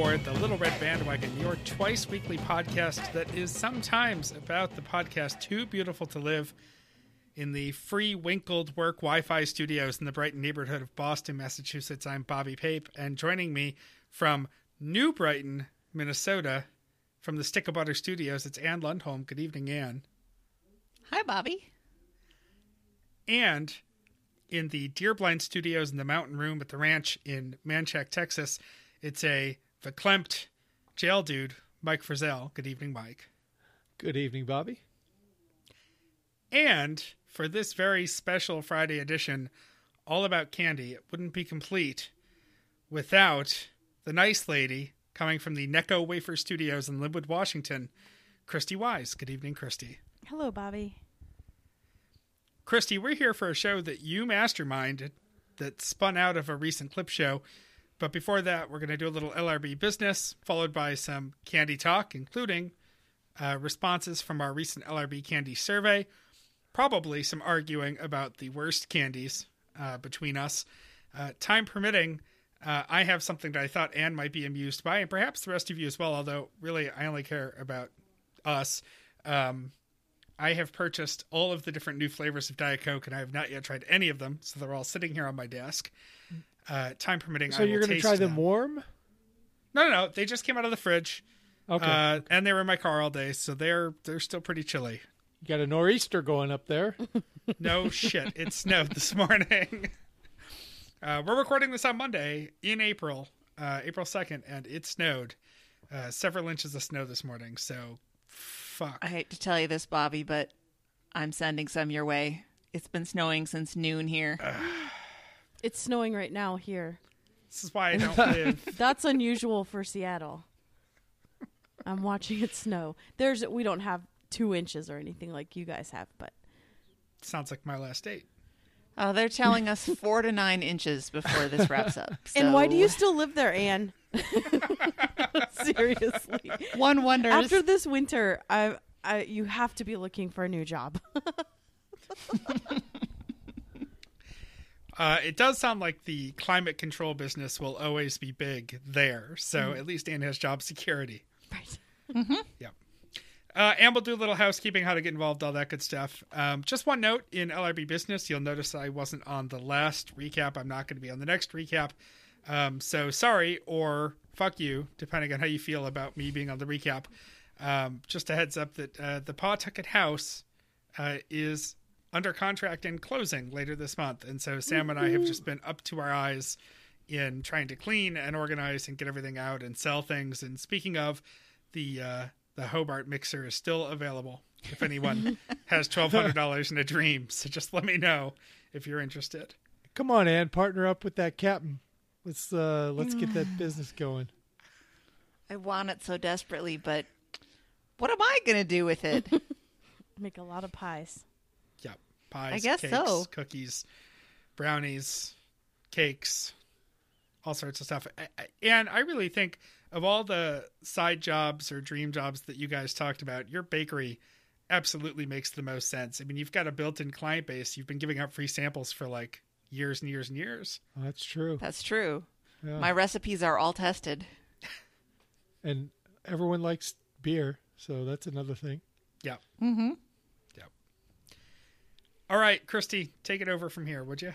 Welcome aboard the Little Red Bandwagon, your twice weekly podcast that is sometimes about the podcast Too Beautiful to Live in the free Winkled Work Wi Fi studios in the Brighton neighborhood of Boston, Massachusetts. I'm Bobby Pape, and joining me from New Brighton, Minnesota, from the Stick of Butter studios, it's Anne Lundholm. Good evening, Anne. Hi, Bobby. And in the Deerblind studios in the Mountain Room at the ranch in Manchac, Texas, it's a verklempt jail dude, Mike Frizzell. Good evening, Mike. Good evening, Bobby. And for this very special Friday edition, all about candy, it wouldn't be complete without the nice lady coming from the Necco Wafer Studios in Lynnwood, Washington, Christy Wise. Good evening, Christy. Hello, Bobby. Christy, we're here for a show that you masterminded that spun out of a recent clip show. But before that, we're going to do a little LRB business, followed by some candy talk, including uh, responses from our recent LRB candy survey, probably some arguing about the worst candies uh, between us. Uh, time permitting, uh, I have something that I thought Anne might be amused by, and perhaps the rest of you as well, although really I only care about us. Um, I have purchased all of the different new flavors of Diet Coke, and I have not yet tried any of them, so they're all sitting here on my desk. Uh, time permitting, So I you're going to try them warm? No, no, no. They just came out of the fridge, Okay. uh, and they were in my car all day, so they're they're still pretty chilly. you got a nor'easter going up there. No shit, it snowed this morning. Uh, we're recording this on Monday in April, uh, April second, and it snowed uh, several inches of snow this morning. So, fuck. I hate to tell you this, Bobby, but I'm sending some your way. It's been snowing since noon here. It's snowing right now here. This is why I don't live. That's unusual for Seattle. I'm watching it snow. There's we don't have two inches or anything like you guys have, but Sounds like my last date. Oh, they're telling us four to nine inches before this wraps up. and why do you still live there, Anne? Seriously, One wonders. after this winter, I, I you have to be looking for a new job. Uh, it does sound like the climate control business will always be big there. So at least Anne has job security. right. Yep. Uh, and we'll do a little housekeeping, how to get involved, all that good stuff. Um, just one note in LRB business, you'll notice I wasn't on the last recap. I'm not going to be on the next recap. Um, so sorry or fuck you, depending on how you feel about me being on the recap. Um, just a heads up that uh, the Pawtucket House uh, is under contract and closing later this month. And so Sam and I have just been up to our eyes in trying to clean and organize and get everything out and sell things. And speaking of, the uh, the Hobart mixer is still available if anyone has twelve hundred dollars in a dream. So just let me know if you're interested. Come on, Anne, partner up with that captain. Let's uh let's get that business going. I want it so desperately, but what am I going to do with it? Make a lot of pies. Yep, pies, I guess cakes, so. cookies, brownies, cakes, all sorts of stuff. I- I- And I really think of all the side jobs or dream jobs that you guys talked about, your bakery absolutely makes the most sense. I mean, you've got a built-in client base. You've been giving out free samples for like years and years and years. Oh, that's true. That's true. Yeah. My recipes are all tested. and everyone likes beer, so that's another thing. Yeah. Mm-hmm. Yep. All right, Christy, take it over from here, would you?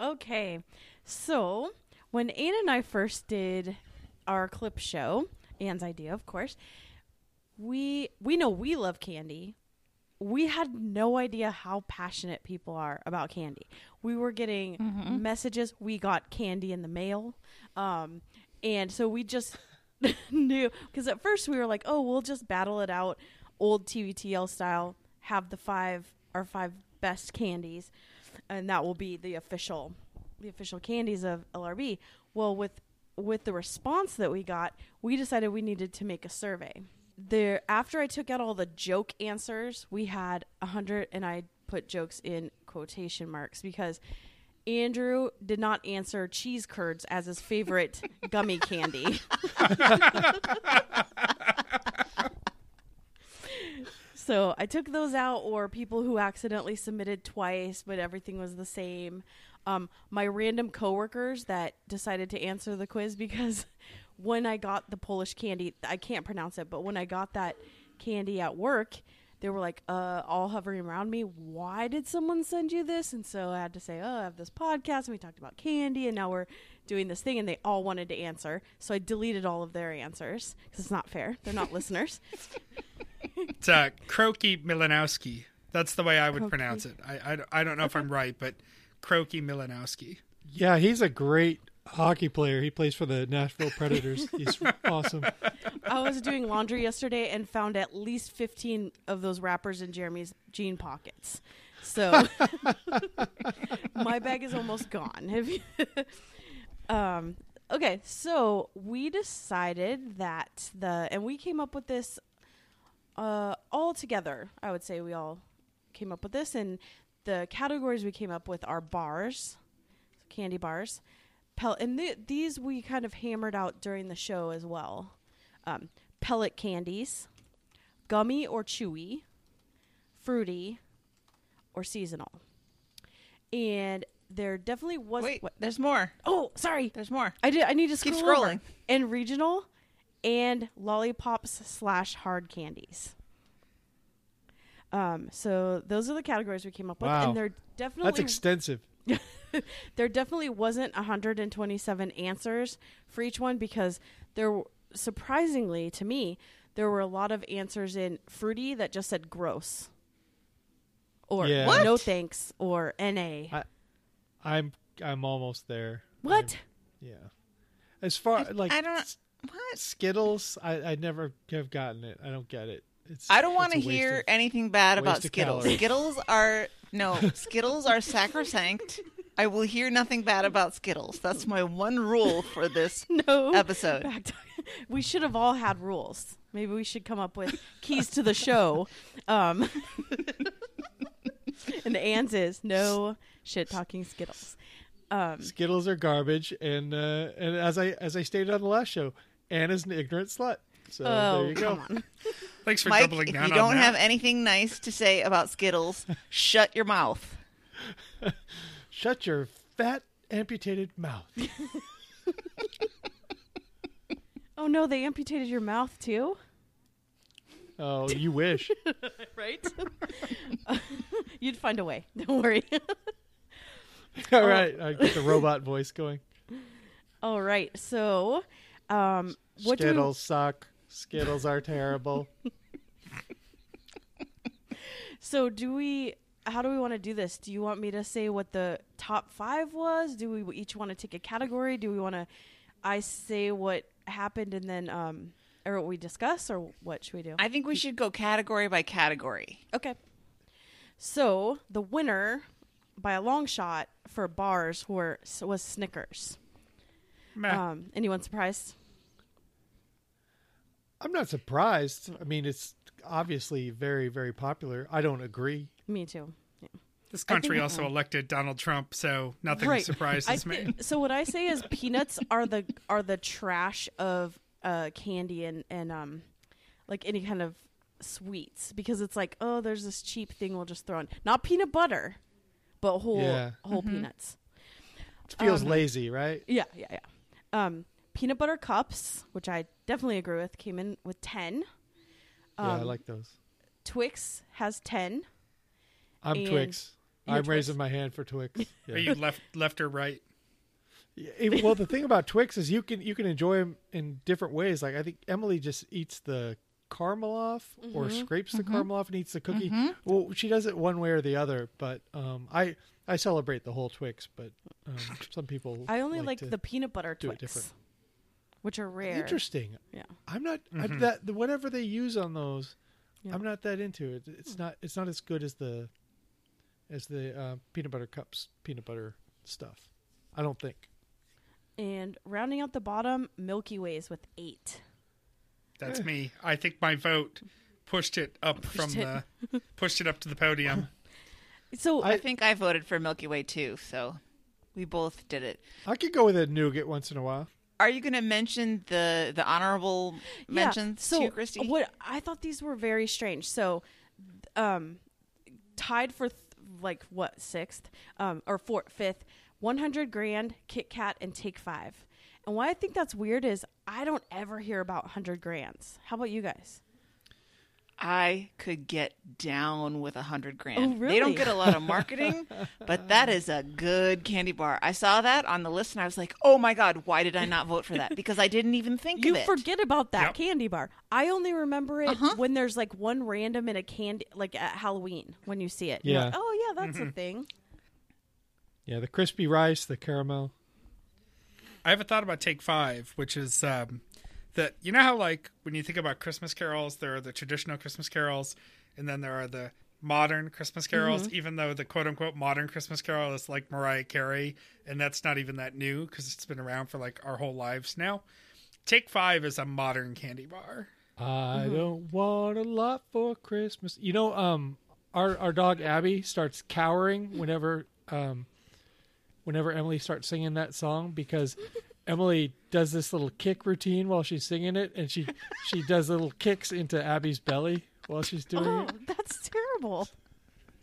Okay. So, when Anne and I first did our clip show, Anne's idea, of course, we we know we love candy. We had no idea how passionate people are about candy. We were getting messages. We got candy in the mail. Um, and so we just knew because at first we were like, oh, we'll just battle it out, old TBTL style, have the five our five best candies, and that will be the official the official candies of LRB. Well, with with the response that we got, we decided we needed to make a survey. There, after I took out all the joke answers, we had a hundred, and I put jokes in quotation marks because Andrew did not answer cheese curds as his favorite gummy candy. so I took those out, or people who accidentally submitted twice, but everything was the same. Um, my random coworkers that decided to answer the quiz because when I got the Polish candy, I can't pronounce it, but when I got that candy at work, they were like uh, all hovering around me. Why did someone send you this? And so I had to say, oh, I have this podcast, and we talked about candy, and now we're doing this thing, and they all wanted to answer. So I deleted all of their answers because it's not fair. They're not listeners. It's uh, Kroki Milanowski. That's the way I would Kroki. pronounce it. I, I, I don't know if I'm right, but Kroki Milanowski. Yeah, he's a great hockey player. He plays for the Nashville Predators. He's awesome. I was doing laundry yesterday and found at least 15 of those wrappers in Jeremy's jean pockets. So my bag is almost gone. Have you- um, okay, so we decided that the, and we came up with this uh, all together. I would say we all came up with this, and the categories we came up with are bars, candy bars, pellet, and th- these we kind of hammered out during the show as well. Um, pellet candies, gummy or chewy, fruity, or seasonal. And there definitely was. Wait, what- there's more. oh, sorry. There's more. I did. I need to Keep scroll scrolling. And regional, and lollipops slash hard candies. Um, so those are the categories we came up with, and they're definitely That's extensive. there definitely wasn't 127 answers for each one because there were- surprisingly to me there were a lot of answers in fruity that just said gross or Yeah. No thanks or na I- I'm I'm almost there. what Yeah. As far like I don't. S- What? Skittles, I I never have gotten it. I don't get it. It's I don't want to hear of- anything bad about Skittles. calories. Skittles are no Skittles are sacrosanct. I will hear nothing bad about Skittles. That's my one rule for this no episode. back to- we should have all had rules maybe we should come up with keys to the show um and the ans is no shit talking skittles um Skittles are garbage, and uh, and as I as I stated on the last show, Anna's an ignorant slut. So oh there you go. Thanks for Mike, doubling down. if you on don't that. have anything nice to say about Skittles, shut your mouth. Shut your fat amputated mouth. Oh no, they amputated your mouth too? Oh, you wish. Right? You'd find a way. Don't worry. All oh. right, I get the robot voice going. All right. So, um what do Skittles suck. Skittles are terrible. So, do we how do we want to do this? Do you want me to say what the top 5 was? Do we each want to take a category? Do we want to I say what happened and then um or what we discuss or what should we do? I think we should go category by category. Okay. So the winner by a long shot for bars were was Snickers. Meh. Um, anyone surprised? I'm not surprised. I mean, it's obviously very, very popular. I don't agree. Me too. this country also elected Donald Trump, so nothing Right. surprises I me. so what I say is peanuts are the are the trash of uh, candy and and um like any kind of sweets because it's like oh there's this cheap thing we'll just throw in not peanut butter but whole Yeah. whole peanuts It feels Um, lazy, right? Yeah, yeah, yeah. Um, peanut butter cups, which I definitely agree with, came in with ten. yeah, I Um, like those. Twix has ten. I'm Twix. I'm Twix? raising my hand for Twix. Yeah. Are you left left or right? Yeah, it- well, the thing about Twix is you can you can enjoy them in different ways. Like I think Emily just eats the caramel off or Mm-hmm. scrapes the caramel off and eats the cookie. Well, she does it one way or the other. But um, I I celebrate the whole Twix. But um, some people I only like, to- the peanut butter do it Twix, different. which are rare. interesting. Yeah. I'm not I, Mhm. that the, whatever they use on those. Yeah. I'm not that into it. It's not it's not as good as the as the uh, peanut butter cups peanut butter stuff. I don't think. And rounding out the bottom, Milky Ways with eight. That's me. I think my vote pushed it up from it. the pushed it up to the podium. So I think I voted for Milky Way too, so we both did it. I could go with a nougat once in a while. Are you going to mention the the honorable mentions so too, Christy? What I thought these were very strange. So, um, tied for th- like what sixth, um, or fourth, fifth, one hundred grand, Kit Kat, and Take Five. And why I think that's weird is I don't ever hear about 100 grands. How about you guys? I could get down with a hundred grand. Oh, They don't get a lot of marketing, but that is a good candy bar. I saw that on the list and I was like, "Oh my god, why did I not vote for that?" Because I didn't even think You of it. forget about that Yep. candy bar. I only remember it Uh-huh. when there's like one random in a candy, like at Halloween when you see it. Yeah. like, oh yeah, that's a thing. Yeah, the crispy rice, the caramel. I have a thought about Take Five, which is um, that you know how like when you think about Christmas carols, there are the traditional Christmas carols, and then there are the modern Christmas carols. Even though the quote unquote modern Christmas carol is like Mariah Carey, and that's not even that new because it's been around for like our whole lives now. Take Five is a modern candy bar. I don't want a lot for Christmas. You know, um, our our dog Abby starts cowering whenever um, whenever Emily starts singing that song because Emily does this little kick routine while she's singing it, and she she does little kicks into Abby's belly while she's doing Oh, it. that's terrible.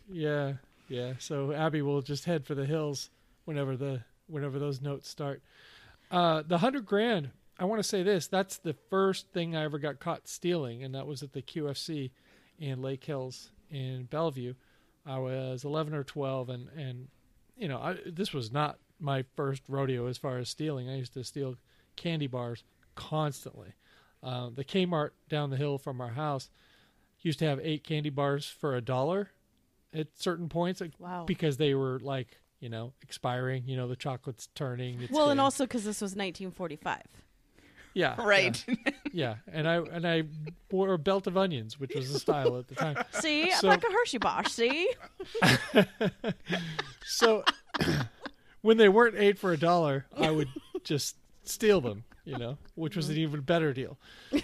Yeah, yeah. So Abby will just head for the hills whenever the whenever those notes start. Uh, the hundred grand. I want to say this. That's the first thing I ever got caught stealing, and that was at the QFC in Lake Hills in Bellevue. I was eleven or twelve, and and you know I, this was not my first rodeo as far as stealing. I used to steal candy bars constantly. Uh, the Kmart down the hill from our house used to have eight candy bars for a dollar at certain points Wow. because they were like you know expiring you know the chocolate's turning it's well, and also because this was 1945. yeah right. yeah, yeah. and i and i wore a belt of onions which was the style at the time See, So- like a Hershey bar. See, so when they weren't eight for a dollar i would just steal them you know which was an even better deal.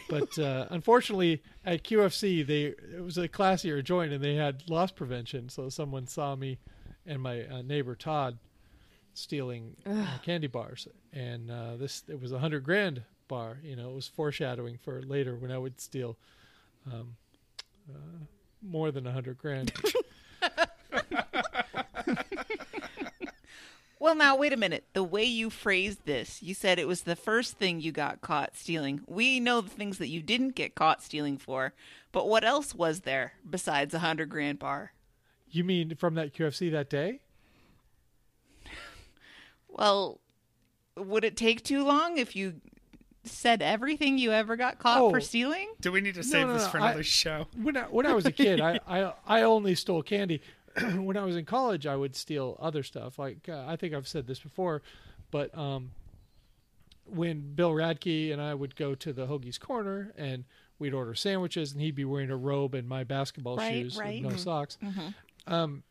But uh, unfortunately at qfc they it was a classier joint and they had loss prevention. So someone saw me and my uh, neighbor todd stealing uh, candy bars. And uh, this it was a hundred grand bar you know it was foreshadowing for later when i would steal um, uh, more than a hundred grand Well, now wait a minute. The way you phrased this, you said it was the first thing you got caught stealing. We know the things that you didn't get caught stealing for, but what else was there besides a hundred grand bar? you mean from that qfc that day Well, would it take too long if you said everything you ever got caught Oh. for stealing? Do we need to save no, this no, for I- another show? when I, when I was a kid, I, I I only stole candy. when I was in college, I would steal other stuff. Like uh, I think I've said this before, but um, when Bill Radke and I would go to the Hoagie's Corner and we'd order sandwiches, and he'd be wearing a robe and my basketball Right, shoes, right. with no Mhm. socks. Um,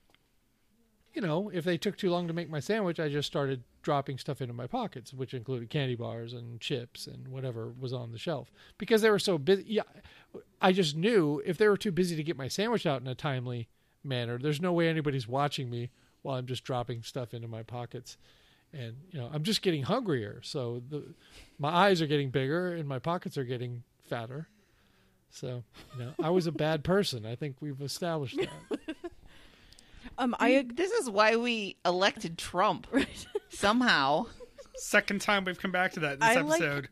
you know, if they took too long to make my sandwich, I just started dropping stuff into my pockets, which included candy bars and chips and whatever was on the shelf because they were so busy. Yeah, I just knew if they were too busy to get my sandwich out in a timely manner, there's no way anybody's watching me while I'm just dropping stuff into my pockets. And you know, I'm just getting hungrier, so the my eyes are getting bigger and my pockets are getting fatter. So, you know, I was a bad person. I think we've established that. um, I this is why we elected Trump. Somehow. Second time we've come back to that in this I like- episode.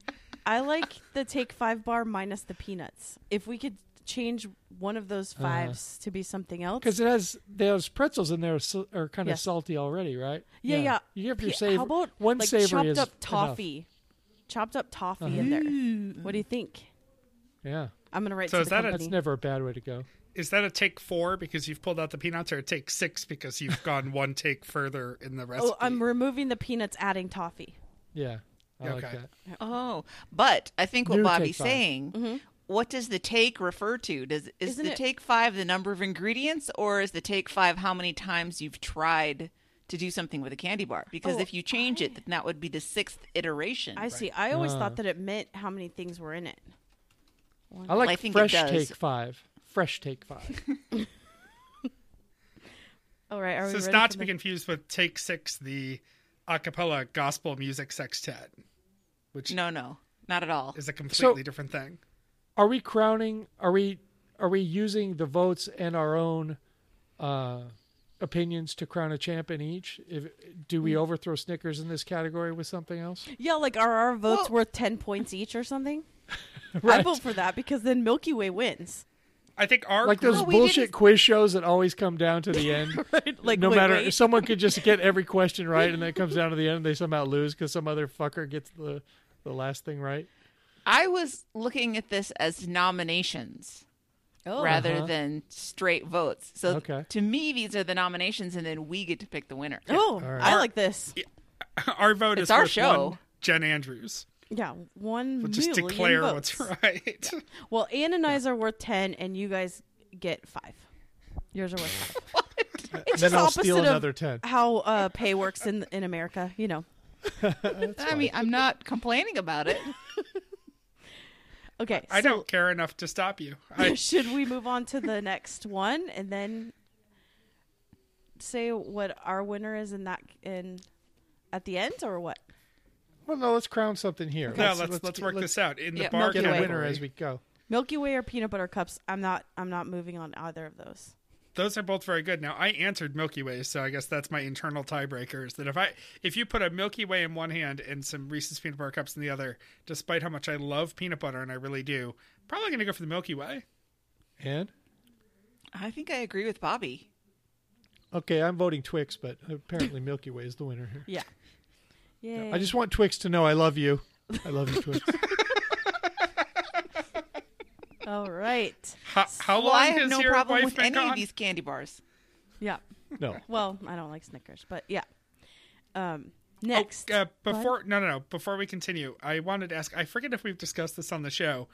I like the take five bar minus the peanuts. If we could change one of those Uh-huh. 5s to be something else, Because it has those pretzels in there so- are kind of Yes. salty already, right? yeah, yeah. You have your Pe- savory. How about one like savory chopped is up enough. toffee? Chopped up toffee Uh-huh. in there. What do you think? Yeah, I'm gonna write So to is the that a- that's never a bad way to go. Is that a take four because you've pulled out the peanuts, or a take six because you've gone one take further in the recipe? oh, I'm removing the peanuts, adding toffee. Yeah, I like Okay. that. Oh, but I think what New Bobby's take five. Saying. What does the take refer to? Does is. Isn't the it- take five the number of ingredients, or is the take five how many times you've tried to do something with a candy bar? Because Oh, if you change it, then that would be the sixth iteration. I see. I always Ah. thought that it meant how many things were in it. I like I think it fresh does. take five. Fresh take five. All right, are we so it's ready not for to be confused with take six, the a cappella gospel music sextet, which no, no, not at all. is a completely different thing. Are we crowning? Are we are we using the votes and our own uh, opinions to crown a champion each? If do we overthrow Snickers in this category with something else? Yeah, like are our votes Well- worth ten points each or something? I vote for that because then Milky Way wins. I think our Like those No, bullshit quiz shows that always come down to the end. Right? Like no wait, matter wait. someone could just get every question right, and then it comes down to the end, and they somehow lose because some other fucker gets the the last thing right. I was looking at this as nominations Oh. rather Uh-huh. than straight votes. So Okay. to me, these are the nominations, and then we get to pick the winner. Oh, All right. I like this. our vote It's is our show. one Jen Andrews. Yeah, one We'll just declare votes. what's right. Well, Anne and I's are worth ten, and you guys get five. Yours are worth five. It's then just I'll opposite steal of another ten. how uh, pay works in in America. You know. I mean, I'm not complaining about it. Okay. I so don't care enough to stop you. I, should we move on to the next one and then say what our winner is in that in at the end or what? Well, no, let's crown something here. no, let's let's, work this out in the Yeah, bar Get a winner as we go. Milky Way or peanut butter cups? I'm not. I'm not moving on either of those. Those are both very good. Now I answered Milky Way, so I guess that's my internal tiebreaker. Is that if I if you put a Milky Way in one hand and some Reese's peanut butter cups in the other, despite how much I love peanut butter and I really do, probably going to go for the Milky Way. And I think I agree with Bobby. okay, I'm voting Twix, but apparently Milky Way is the winner here. Yeah. Yay. I just want Twix to know I love you. I love you, Twix. All right. How, how well, long I have has no your problem wife with been any gone? of these candy bars. Yeah. No. Well, I don't like Snickers, but yeah. Um. Oh, Next. uh, before no no no before we continue, I wanted to ask. I forget if we've discussed this on the show.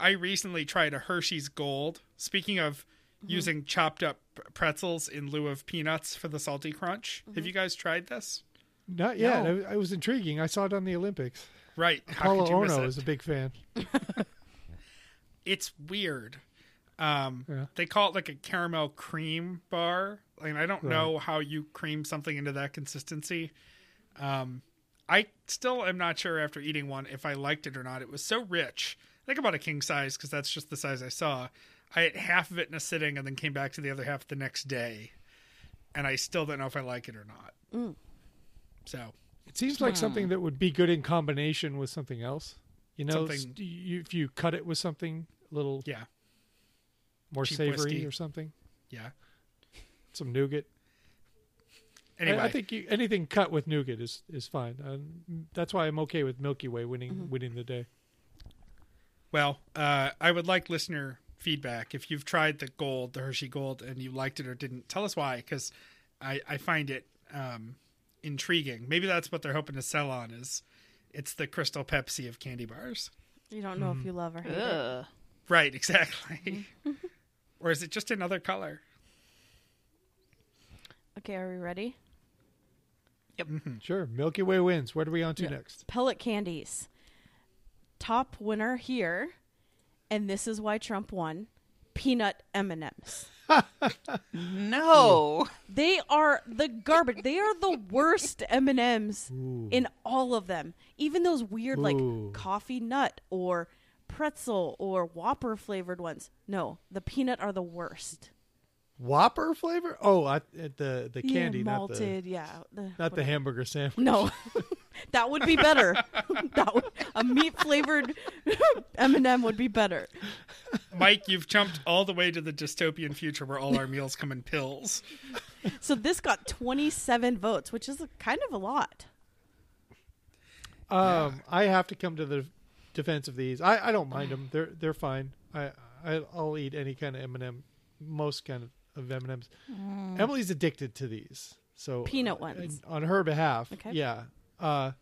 I recently tried a Hershey's Gold. Speaking of Mm-hmm. using chopped up pretzels in lieu of peanuts for the salty crunch, Mm-hmm. have you guys tried this? Not yet. No. I, I was intriguing. I saw it on the Olympics. Right. How Paulo could Ohno it? is a big fan. It's weird. Um, Yeah. They call it like a caramel cream bar. Like I don't Right. know how you cream something into that consistency. Um, I still am not sure after eating one if I liked it or not. It was so rich. I think about a king size because that's just the size I saw. I ate half of it in a sitting and then came back to the other half the next day, and I still don't know if I like it or not. Mm. So It seems like something that would be good in combination with something else. You know, Something- st- you, if you cut it with something a little yeah, more cheap savory whiskey. or something, yeah. some nougat. I- Anyway, I, think you, anything cut with nougat is is fine. Um, that's why I'm okay with Milky Way winning Mm-hmm. winning the day. Well, uh, I would like listener feedback. If you've tried the gold, the Hershey Gold, and you liked it or didn't, tell us why, because I, I find it um, intriguing. Maybe that's what they're hoping to sell on is it's the Crystal Pepsi of candy bars. you don't know if mm-hmm. you love or hate it. Right, exactly. Mm-hmm. or is it just another color? Okay, are we ready? Yep. Mm-hmm. Sure, Milky Way wins. What are we on to Yeah. next? Pellet candies. Top winner here, and this is why Trump won. Peanut M&Ms. No. They are the garbage. They are the worst M&Ms Ooh. in all of them. Even those weird Ooh. like coffee nut or pretzel or Whopper flavored ones. No, the peanut are the worst. Whopper flavor? Oh, I, at the the Yeah, candy, not the malted, yeah. the- not the hamburger sandwich. No, that would be better. that would, a meat flavored M&M would be better. Mike, you've jumped all the way to the dystopian future where all our meals come in pills. So this got 27 votes, which is kind of a lot. Um, I have to come to the defense of these. I, I don't mind them. They're they're fine. I, I I'll eat any kind of M and m most kind of, of M and M's. Emily's addicted to these, so Peanut uh, ones. on her behalf. Okay. Yeah. Uh,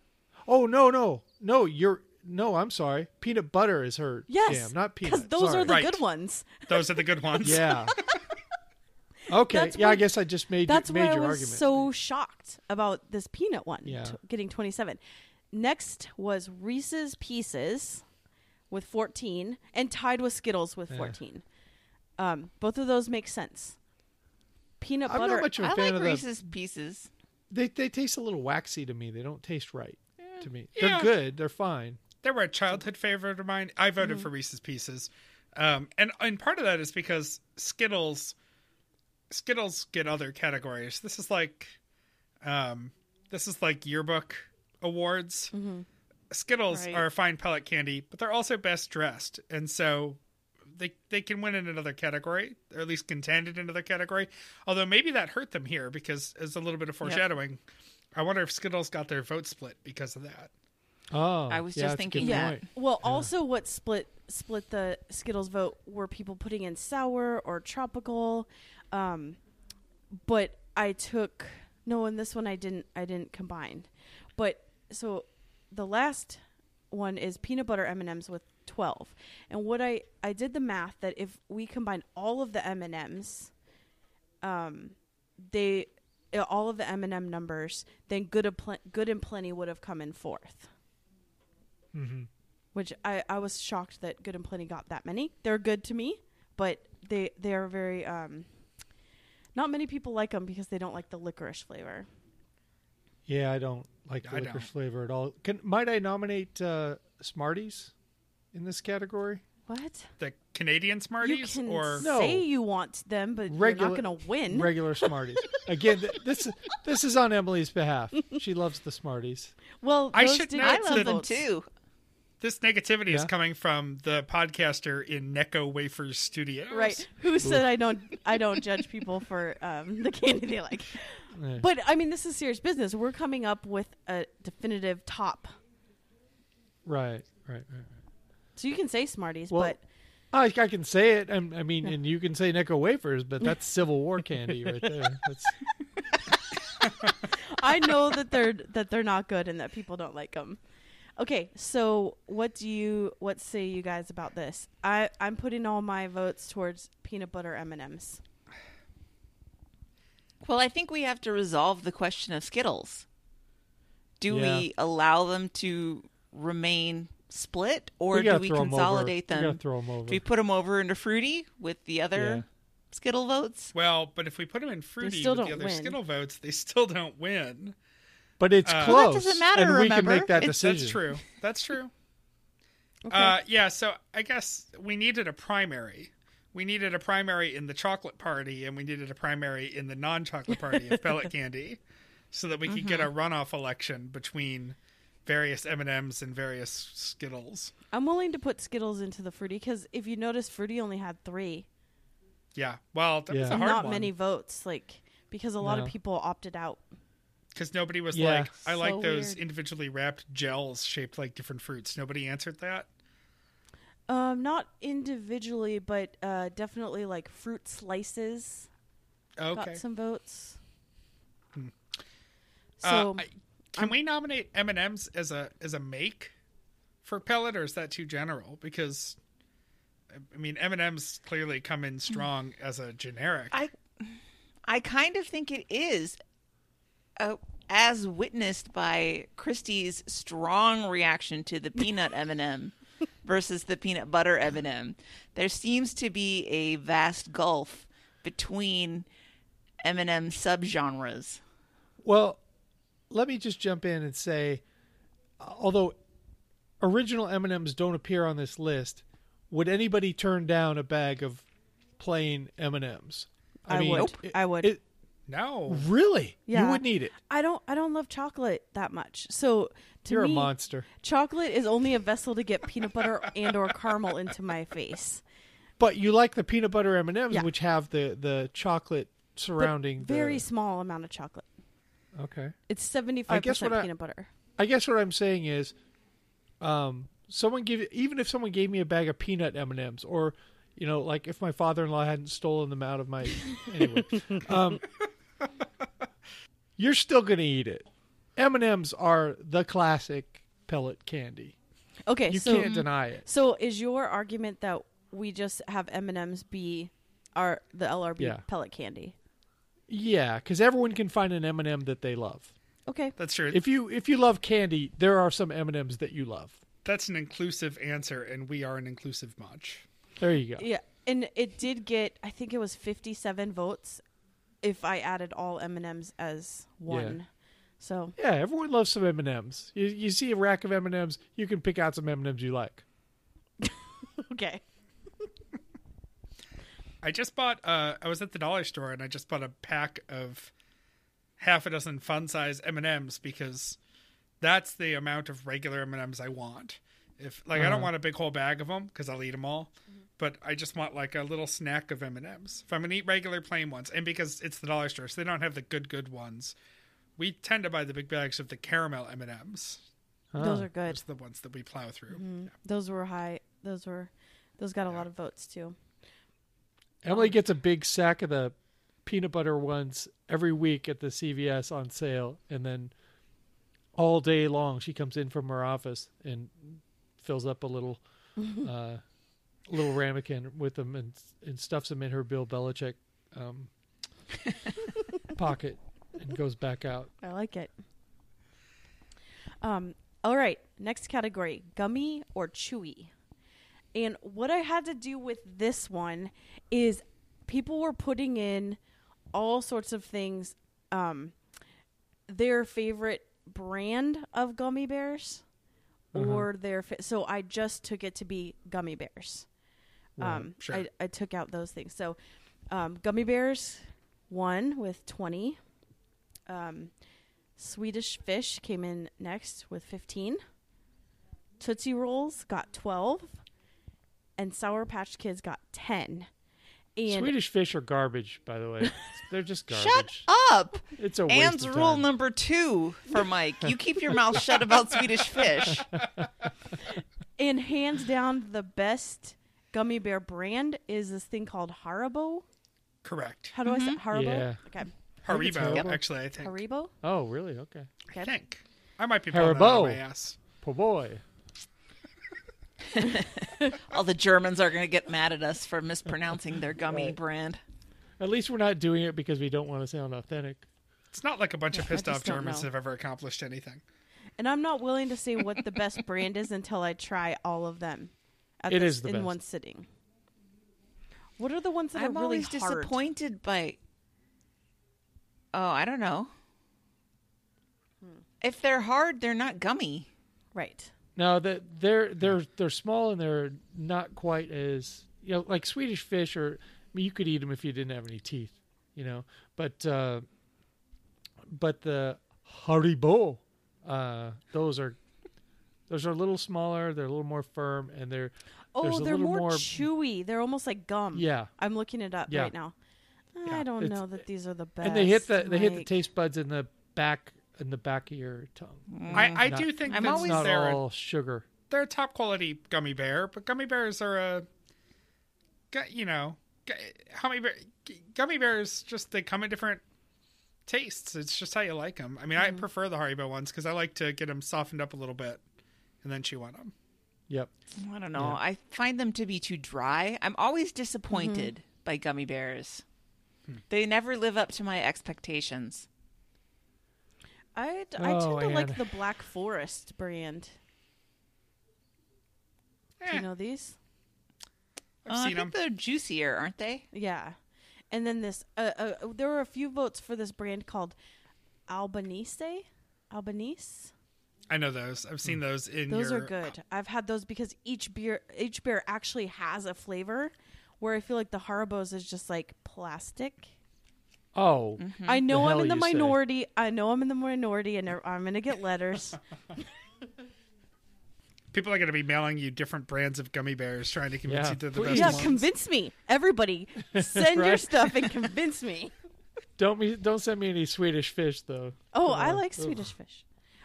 oh no no no you're no I'm sorry. Peanut butter is her Yes, jam, not because peanut. those Sorry. are the Right. good ones. Those are the good ones. yeah. Okay. That's yeah, I guess I just made That's made why I was argument. so shocked about this peanut one Yeah. t- getting 27. Next was Reese's Pieces with 14 and tied with Skittles with Yeah. 14. Um, both of those make sense. Peanut I'm butter. not much of a I fan like of the Reese's Pieces. they they taste a little waxy to me. They don't taste right to me. They're good. They're fine. They were a childhood favorite of mine. I voted Mm-hmm. for Reese's Pieces, um, and and part of that is because Skittles. Skittles get other categories. This is like, um, this is like yearbook awards. Skittles Right. are fine pellet candy, but they're also best dressed, and so they they can win in another category, or at least contend in another category. Although maybe that hurt them here because as a little bit of foreshadowing, I wonder if Skittles got their vote split because of that. Oh, I was yeah, just that's a good thinking Yeah. point. Well, also what split split the Skittles vote were people putting in sour or tropical. Um, but I took no, in this one I didn't. I didn't combine. But so the last one is peanut butter M and M's with twelve. And what I I did the math that if we combine all of the M and M's, um, they uh, all of the M and M numbers, then good and Pl- good and plenty would have come in fourth hmm which I, I was shocked that Good and Plenty got that many. They're good to me, but they they are very um. Not many people like them because they don't like the licorice flavor. Yeah, I don't like the I licorice don't. flavor at all. Can might I nominate uh, Smarties in this category? What? The Canadian you Smarties, can or No. say you want them, but Regular- you're not going to win. Regular Smarties. Again, th- this this is on Emily's behalf. She loves the Smarties. well, I should did I get that love them too. This negativity is coming from the podcaster in Necco Wafers Studios. Right? Who said I don't I don't judge people for um, the candy they like? But I mean, this is serious business. We're coming up with a definitive top, Right, right, right. right. so you can say Smarties, Well, but I, I can say it. I'm- I mean, and you can say Necco wafers, but that's Civil War candy right there. That's, I know that they're that they're not good and that people don't like them. Okay, so what do you what say you guys about this? I I'm putting all my votes towards peanut butter M and M's. Well, I think we have to resolve the question of Skittles. Do Yeah. we allow them to remain split, or we do we throw 'em over. consolidate We them? gotta throw 'em over. Do we put them over into fruity with the other Yeah. Skittle votes? Well, but if we put them in fruity with the other win. Skittle votes, they still don't win. But it's Uh, close. Well, that doesn't matter, and we remember? can make that It's- decision. That's true. That's true. Okay. Uh, yeah, so I guess we needed a primary. We needed a primary in the chocolate party, and we needed a primary in the non-chocolate party of pellet candy, so that we could get a runoff election between various M and M's and various Skittles. I'm willing to put Skittles into the fruity because if you notice, fruity only had three, Yeah, well, that was a hard not one many votes. Like because a lot No. of people opted out. Because nobody was Yeah. like, "I like those weird. individually wrapped gels shaped like different fruits." Nobody answered that. Um, not individually, but uh, definitely like fruit slices Okay. got some votes. Uh, So I- can we nominate M and M's as a as a make for pellet, or is that too general? Because I mean, M and M's clearly come in strong as a generic. I, I kind of think it is, uh, as witnessed by Christy's strong reaction to the peanut M and m versus the peanut butter M and m There seems to be a vast gulf between M and m subgenres. Well, let me just jump in and say, although original M and M's don't appear on this list, would anybody turn down a bag of plain M and M's? I would. I would. No, really? Yeah. You would need it. I don't I don't love chocolate that much. So to You're me, a monster. chocolate is only a vessel to get peanut butter and or caramel into my face. But you like the peanut butter M and M's, Yeah. which have the the chocolate But surrounding. very the, small amount of chocolate. okay. It's 75 i guess what I- peanut butter. I guess what I'm saying is, um, someone give even if someone gave me a bag of peanut M and M's, or you know, like if my father-in-law hadn't stolen them out of my anyway, um, you're still gonna eat it. M and M's are the classic pellet candy. Okay, You so can't deny it. so is your argument that we just have M and M's be our the LRB Yeah. pellet candy? Yeah, because everyone can find an M and m that they love. Okay, that's true. If you if you love candy, there are some M and M's that you love. that's an inclusive answer, and we are an inclusive bunch. There you go. yeah, and it did get I think it was fifty seven votes if I added all M and M's as one. So Yeah, everyone loves some M and M's. You, you see a rack of M and M's, you can pick out some M and M's you like. okay, I just bought. Uh, I was at the dollar store and I just bought a pack of half a dozen fun size M and M's because that's the amount of regular M and M's I want. If like I don't Uh-huh. want a big whole bag of them because I'll eat them all, but I just want like a little snack of M and M's. If I'm gonna eat regular plain ones, and because it's the dollar store, so they don't have the good good ones, we tend to buy the big bags of the caramel M and M's. Those are good. Those are the ones that we plow through. Mhm. Those were high. Those were. Those got a lot of votes too. Emily gets a big sack of the peanut butter ones every week at the CVS on sale, and then all day long she comes in from her office and fills up a little, uh, little ramekin with them and and stuffs them in her Bill Belichick um, pocket and goes back out. I like it. Um. All right. Next category: gummy or chewy. And what I had to do with this one is people were putting in all sorts of things. Um, their favorite brand of gummy bears, Uh-huh. or their fa- so I just took it to be gummy bears. Right. Um, Sure. I, I took out those things. So, um, gummy bears won with twenty. Um, Swedish fish came in next with fifteen. Tootsie Rolls got twelve, and Sour Patch Kids got ten. And Swedish fish are garbage, by the way. They're just garbage. Shut up. It's a waste Anne's rule number two for Mike. You keep your mouth shut about Swedish fish. and hands down, the best gummy bear brand is this thing called Haribo. Correct. How do I say mm-hmm. Haribo? Yeah. Okay, think it's Haribo, Haribo. actually, I think. Haribo. Oh, really? Okay. I think. I might be pulling that my Haribo. ass. Po boy. All the Germans are going to get mad at us for mispronouncing their gummy Right. brand. At least we're not doing it because we don't want to sound authentic. It's not like a bunch of pissed off Germans know. have ever accomplished anything. And I'm not willing to say what the best brand is until I try all of them. At It this, is the in best. one sitting. What are the ones that I'm are really always hard? disappointed by. Oh, I don't know. If they're hard, they're not gummy. Right. No, that they're they're they're small and they're not quite as you know like Swedish fish or I mean you could eat them if you didn't have any teeth, you know. But uh, but the Haribo, uh, those are those are a little smaller. They're a little more firm and they're Oh, There's they're little more, more- chewy. They're almost like gum. yeah. I'm looking it up Yeah. right now. I don't It's- know that these are the best. and they hit the they hit the taste buds in the back in the back of your tongue. Mm. I, I Not- do think I'm that always- Not they're, a, all sugar. they're a top quality gummy bear, but gummy bears are a, you know, gu- gummy bear, gummy bears just they come in different tastes. It's just how you like them. I mean, I mm-hmm. prefer the Haribo ones because I like to get them softened up a little bit and then chew on them. Yep. I don't know. Yeah. I find them to be too dry. I'm always disappointed by gummy bears. They never live up to my expectations. I, I Oh, tend to like the Black Forest brand. Do Eh, you know these? I've Uh, I seen them. think they're juicier, aren't they? Yeah. And then this, uh, uh, there were a few votes for this brand called Albanese. Albanese. I know those. I've seen mm. those in Those your. are good. I've had those because each beer, each beer actually has a flavor. Where I feel like the Haribos is just like plastic. Oh, mm-hmm. I know I'm in the you say. minority. I know I'm in the minority, and I'm gonna get letters. People are going to be mailing you different brands of gummy bears, trying to convince Yeah, you they're the please. best yeah, ones. convince me, everybody. Send your stuff and convince me. don't me don't send me any Swedish fish though. Oh, Come I on. like Ugh. Swedish fish.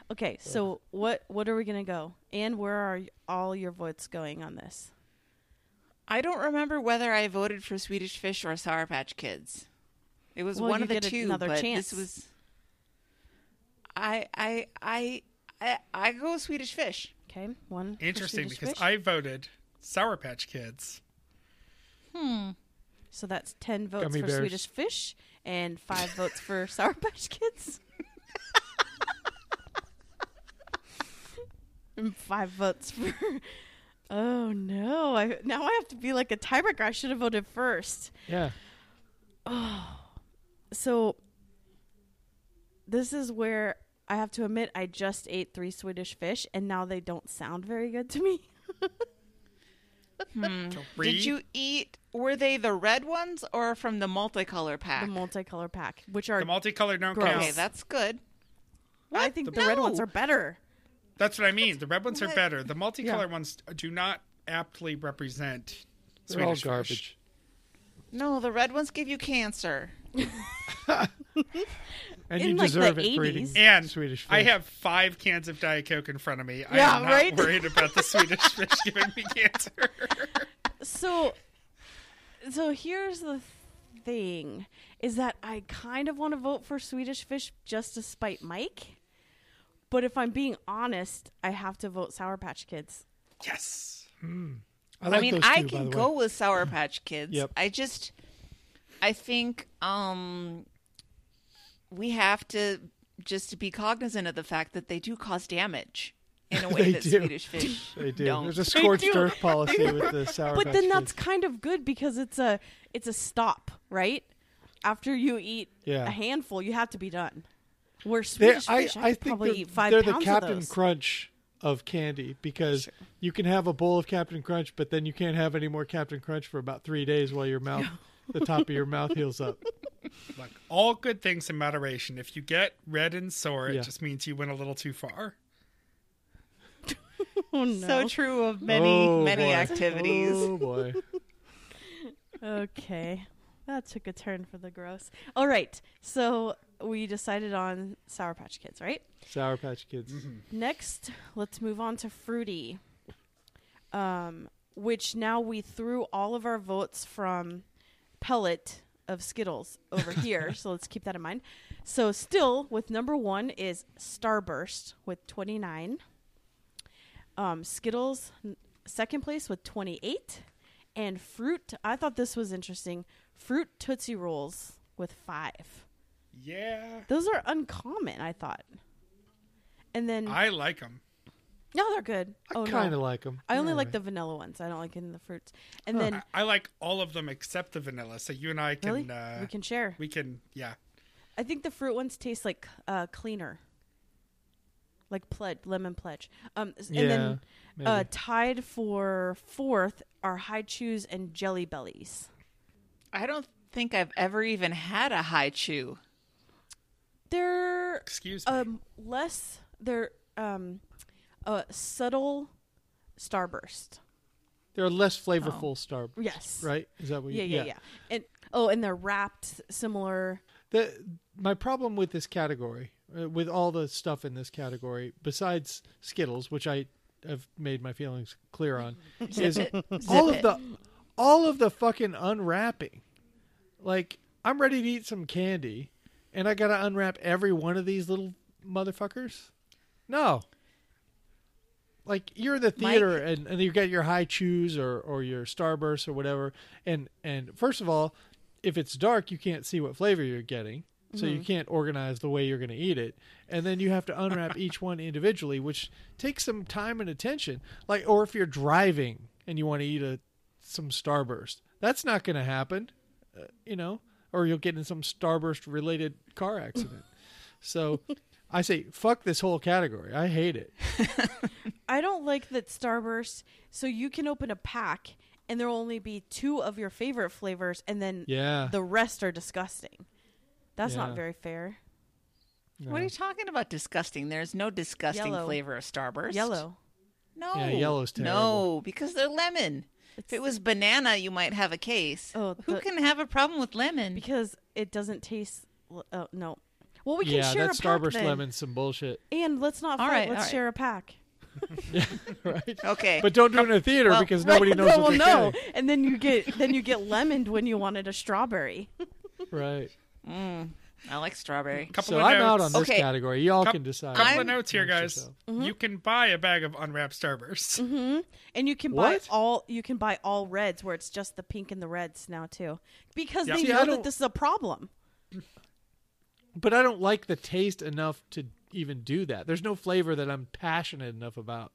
Okay, so what what are we gonna go? And where are all your votes going on this? I don't remember whether I voted for Swedish Fish or Sour Patch Kids. It was Well, one of the two, another but chance. this was. I I I I I go with Swedish Fish. Okay, one. Interesting because fish. I voted Sour Patch Kids. Hmm. So that's ten votes Gummy for bears. Swedish fish and five votes for Sour Patch Kids. and five votes for. Oh no! I now I have to be like a tiebreaker. I should have voted first. Yeah. Oh, So this is where I have to admit I just ate three Swedish fish and now they don't sound very good to me. Hmm. Three. Did you eat? Were they the red ones or from the multicolor pack? The multicolor pack, which are The multicolored don't Gross. count. okay, that's good. I think the, red ones are better. That's what I mean. The red ones are better. The multicolored ones do not aptly represent They're all Swedish fish. garbage. No, the red ones give you cancer. And In, you like, the deserve it for eating And Swedish fish. I have five cans of Diet Coke in front of me. I Yeah, am not right? worried about the Swedish fish giving me cancer. So, so here's the thing: is that I kind of want to vote for Swedish Fish just to spite Mike, but if I'm being honest, I have to vote Sour Patch Kids. yes. I, like I mean, those I can go with Sour Patch Kids. Yep. I just, I think um, we have to just be cognizant of the fact that they do cause damage in a way They that do. Swedish fish They do. don't. There's a scorched earth policy with the sour. but Patch then Kids. that's kind of good because it's a it's a stop, right? After you eat Yeah. a handful, you have to be done. Where They're- Swedish I, Fish, I, I think probably they're, eat 5 they're the Captain of those. Crunch of candy because you can have a bowl of Captain Crunch, but then you can't have any more Captain Crunch for about three days while your mouth, the top of your mouth heals up. Look, all good things in moderation. If you get red and sore, Yeah. it just means you went a little too far. Oh, no. So true of many, Oh, many boy. activities. Oh boy! Okay. That took a turn for the gross. All right. So we decided on Sour Patch Kids, right? Sour Patch Kids. Next, let's move on to Fruity. Um, which now we threw all of our votes from pellet of Skittles over here. so let's keep that in mind. So still with number one is Starburst with 29. Um, Skittles n- second place with 28. And Fruit, I thought this was interesting. Fruit Tootsie Rolls with five. Yeah. Those are uncommon, I thought. And then I like them. no, they're good. I oh kind no, of like them. I only like the vanilla ones. I don't like any of the fruits. And then I, I like all of them except the vanilla. So you and I can. really, Uh, we can share. we can. Yeah. I think the fruit ones taste like uh, cleaner, like pledge lemon pledge. Um, s- Yeah, and then uh, tied for fourth are Hi-Chews and jelly bellies. I don't think I've ever even had a Hi-Chew. They're Excuse me. um less. They're um a subtle starburst. They're a less flavorful starburst. Yes. Right? Is that what you? Yeah, yeah, yeah. And oh, and they're wrapped similar. The my problem with this category, uh, with all the stuff in this category, besides Skittles, which I have made my feelings clear on, is all of the all of the fucking unwrapping. Like I'm ready to eat some candy, and I gotta unwrap every one of these little motherfuckers. No. Like you're in the theater and, and you get your Hi-Chews or, or your starburst or whatever, and and first of all, if it's dark, you can't see what flavor you're getting, so you mm-hmm. can't organize the way you're going to eat it, and then you have to unwrap each one individually, which takes some time and attention. Like, or if you're driving and you want to eat a some starburst, that's not going to happen, uh, you know, or you'll get in some starburst related car accident. so, I say fuck this whole category. I hate it. I don't like that Starburst. So you can open a pack and there will only be two of your favorite flavors, and then Yeah. the rest are disgusting. That's Yeah. not very fair. What are you talking about? Disgusting. There's no disgusting Yellow. flavor of Starburst. Yellow. No. Yeah, yellow's terrible. No, because they're lemon. If it was banana, you might have a case. Oh, Who the- can have a problem with lemon? because it doesn't taste. Oh no. Well, we can yeah, share that a pack Starburst then. lemon's some bullshit, And let's not All fight. right, let's all right. share a pack. right? okay. But don't do it in a theater Well, because nobody knows well, what they're no. getting. And then you get then you get lemoned when you wanted a strawberry. Right. Mm, I like strawberry. couple So of I'm notes. out on this Okay. category. Y'all Coup- can decide. couple I'm- of notes here, guys. Mm-hmm. You can buy a bag of unwrapped Starbursts. hmm And you can buy all you can buy all reds where it's just the pink and the reds now too, because Yep. they See, know that this is a problem. But I don't like the taste enough to even do that. There's no flavor that I'm passionate enough about.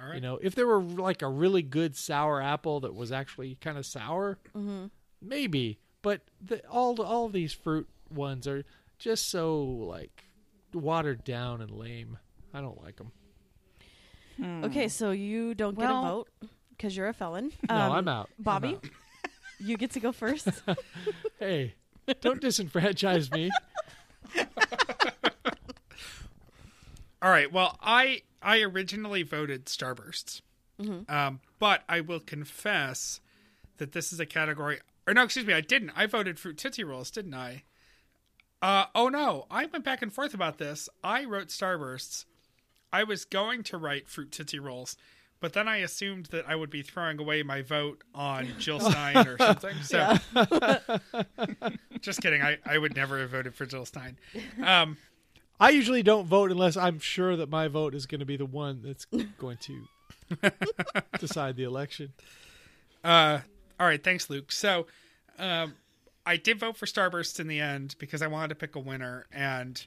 All right. You know, if there were like a really good sour apple that was actually kind of sour, Mm-hmm. maybe. But the, all all these fruit ones are just so like watered down and lame. I don't like them. Hmm. Okay, so you don't get Well, a vote. because you're a felon. No, Um, I'm out. I'm Bobby, out. you get to go first. Hey, don't disenfranchise me. All right. Well, I I originally voted Starbursts, um, but I will confess that this is a category. Or no, excuse me, I didn't. I voted Fruit Tootsie Rolls, didn't I? Uh, oh no, I went back and forth about this. I wrote Starbursts. I was going to write Fruit Tootsie Rolls, but then I assumed that I would be throwing away my vote on Jill Stein or something. So, just kidding. I, I would never have voted for Jill Stein. Um, I usually don't vote unless I'm sure that my vote is going to be the one that's going to decide the election. Uh, all right, thanks, Luke. So, um, I did vote for Starburst in the end because I wanted to pick a winner, and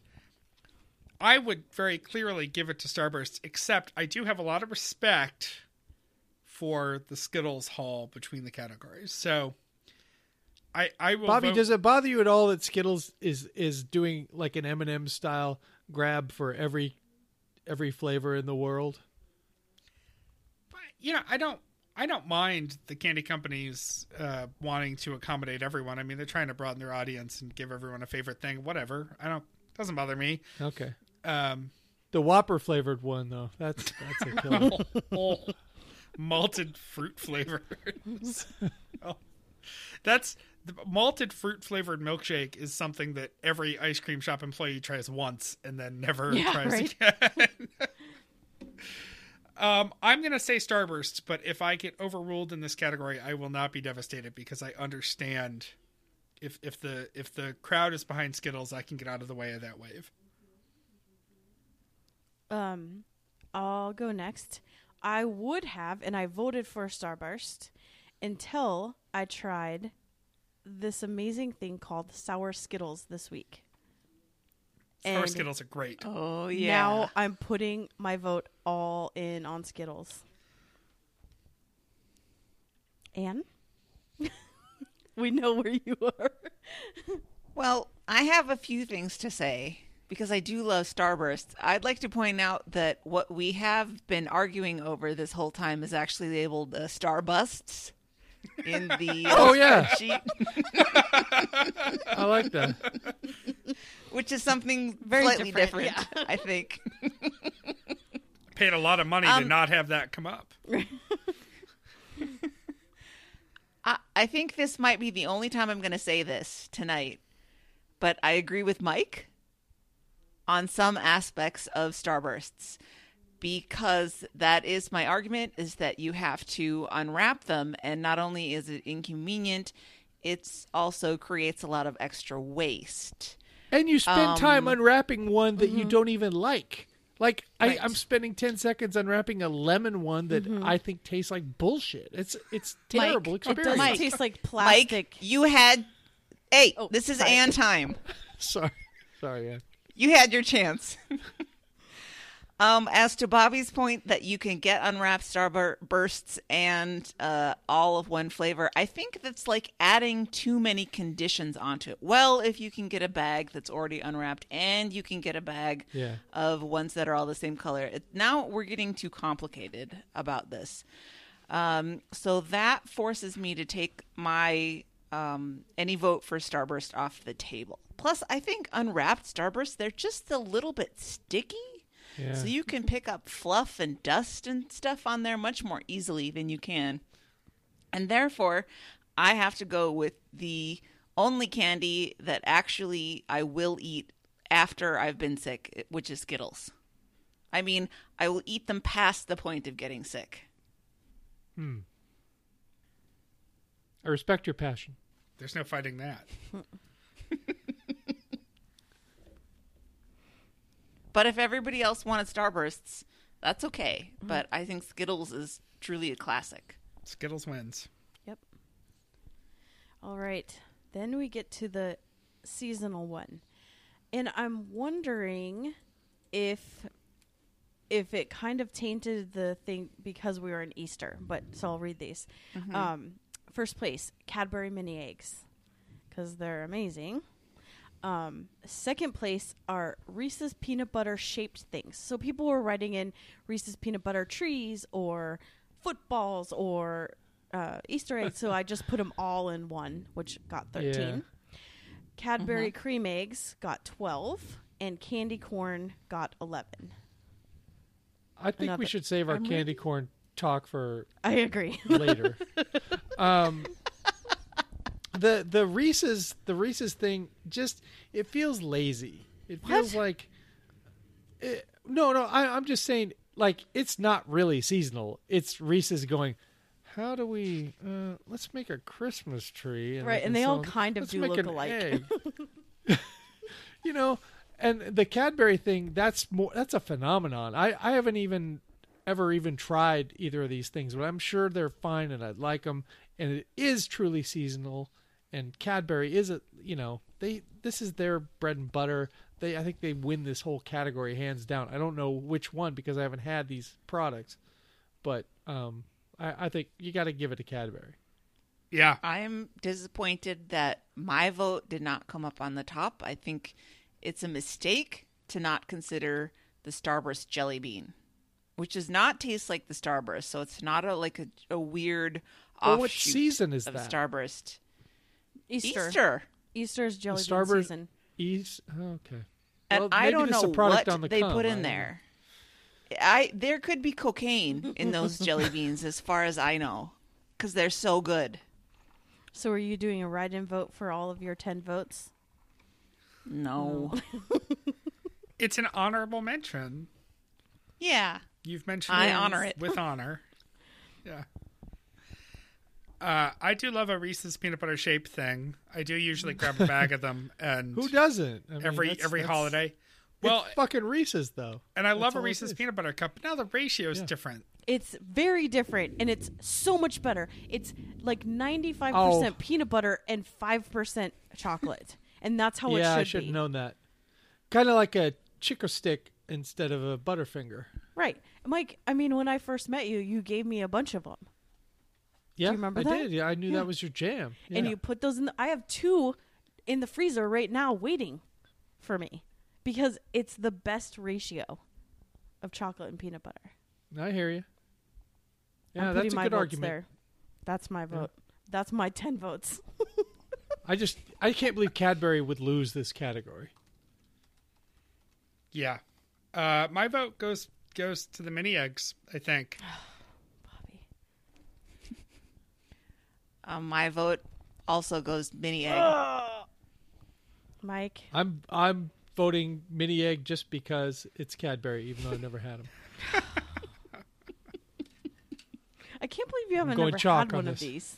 I would very clearly give it to Starburst. Except I do have a lot of respect for the Skittles haul between the categories. So, I I will. Bobby, vote- does it bother you at all that Skittles is is doing like an M&M style grab for every every flavor in the world? you know, I don't I don't mind the candy companies uh, wanting to accommodate everyone. I mean, they're trying to broaden their audience and give everyone a favorite thing. Whatever. I don't doesn't bother me. Okay. Um, The Whopper flavored one though. That's that's a killer. malted fruit flavors. oh, that's the malted fruit flavored milkshake is something that every ice cream shop employee tries once and then never Yeah, tries right. again. um, I'm gonna say Starburst, but if I get overruled in this category, I will not be devastated because I understand if if the if the crowd is behind Skittles, I can get out of the way of that wave. um, I'll go next. I would have, and I voted for Starburst until I tried this amazing thing called Sour Skittles this week. Sour And Skittles are great. Oh yeah. Now I'm putting my vote all in on Skittles. Anne? we know where you are. Well, I have a few things to say because I do love Starbursts. I'd like to point out that what we have been arguing over this whole time is actually labeled uh, Starbusts in the uh, Oh, yeah. I like that. Which is something Very slightly different, different, I think. Paid a lot of money to Um, not have that come up. I, I think this might be the only time I'm going to say this tonight, but I agree with Mike on some aspects of Starbursts because that is my argument is that you have to unwrap them and not only is it inconvenient it's also creates a lot of extra waste And you spend time Um, unwrapping one that you don't even like. Like I, Right. I'm spending ten seconds unwrapping a lemon one that I think tastes like bullshit. It's it's Mike, terrible it It experience. does Mike. taste like mike plastic. you had hey Oh, this is sorry. Ann time Sorry, sorry. Yeah. You had your chance. um, as to Bobby's point that you can get unwrapped starbursts and uh, all of one flavor, I think that's like adding too many conditions onto it. Well, if you can get a bag that's already unwrapped and you can get a bag Yeah. of ones that are all the same color, it, now we're getting too complicated about this. Um, so that forces me to take my um, any vote for Starburst off the table. Plus, I think unwrapped starbursts they're just a little bit sticky, Yeah. so you can pick up fluff and dust and stuff on there much more easily than you can. And therefore, I have to go with the only candy that actually I will eat after I've been sick, which is Skittles. I mean, I will eat them past the point of getting sick. Hmm. I respect your passion. There's no fighting that. But if everybody else wanted Starbursts, that's okay. But I think Skittles is truly a classic. Skittles wins. Yep. All right. Then we get to the seasonal one. And I'm wondering if if it kind of tainted the thing because we were in Easter, but so I'll read these. Um, first place, Cadbury mini eggs because they're amazing. Um, second place are Reese's peanut butter shaped things. So people were writing in Reese's peanut butter trees or footballs or uh, Easter eggs, so I just put them all in one, which got thirteen. Cadbury cream eggs got twelve, and candy corn got eleven. I think we should save our I'm candy corn talk for I agree. later. um, the the Reese's the Reese's thing just it feels lazy. It feels What? like it, no no I, I'm just saying like it's not really seasonal. It's Reese's going. How do we? Uh, let's make a Christmas tree, Right, and they all kind of do look alike. you know, and the Cadbury thing that's more that's a phenomenon. I I haven't even ever even tried either of these things, but I'm sure they're fine and I like them. And it is truly seasonal. And Cadbury is a you know they this is their bread and butter. They I think they win this whole category hands down. I don't know which one because I haven't had these products, but um I, I think you got to give it to Cadbury. Yeah. I'm disappointed that my vote did not come up on the top. I think it's a mistake to not consider the Starburst jelly bean, which does not taste like the Starburst. So it's not a like a, a weird Well, offshoot what season is of that? Starburst. Easter. Easter. Easter's jelly bean Starburst- season. East. oh, okay. And Well, I maybe don't this is know a product what on the they come, put in don't there. I there could be cocaine in those jelly beans, as far as I know, because they're so good. So are you doing a write-in vote for all of your ten votes? No, It's an honorable mention. yeah, You've mentioned I it honor it. with honor. Yeah. Uh, I do love a Reese's peanut butter shaped thing. I do usually grab a bag of them, and Who doesn't? I mean, every that's- every that's- holiday. Well, Well, fucking Reese's though. and I love a Reese's peanut butter cup. But now the ratio is Yeah. different. It's very different, and it's so much better. It's like ninety five percent peanut butter and five percent chocolate, and that's how yeah, it I should should have known that. Kind of like a Chick-O-Stick instead of a Butterfinger. Right, Mike. I mean, when I first met you, you gave me a bunch of them, Yeah, remember I that? did. Yeah, I knew Yeah. that was your jam. and you put those in. The, I have two in the freezer right now, waiting for me because it's the best ratio of chocolate and peanut butter. I hear you. Yeah, I'm that's putting a my good votes argument. there. That's my vote. That's my ten votes. I just I can't believe Cadbury would lose this category. Yeah. Uh, my vote goes goes to the mini eggs. I think. um, my vote also goes mini egg. Mike. I'm I'm voting mini egg just because it's Cadbury, even though I've never had them. I can't believe you haven't going never chalk had on one of these.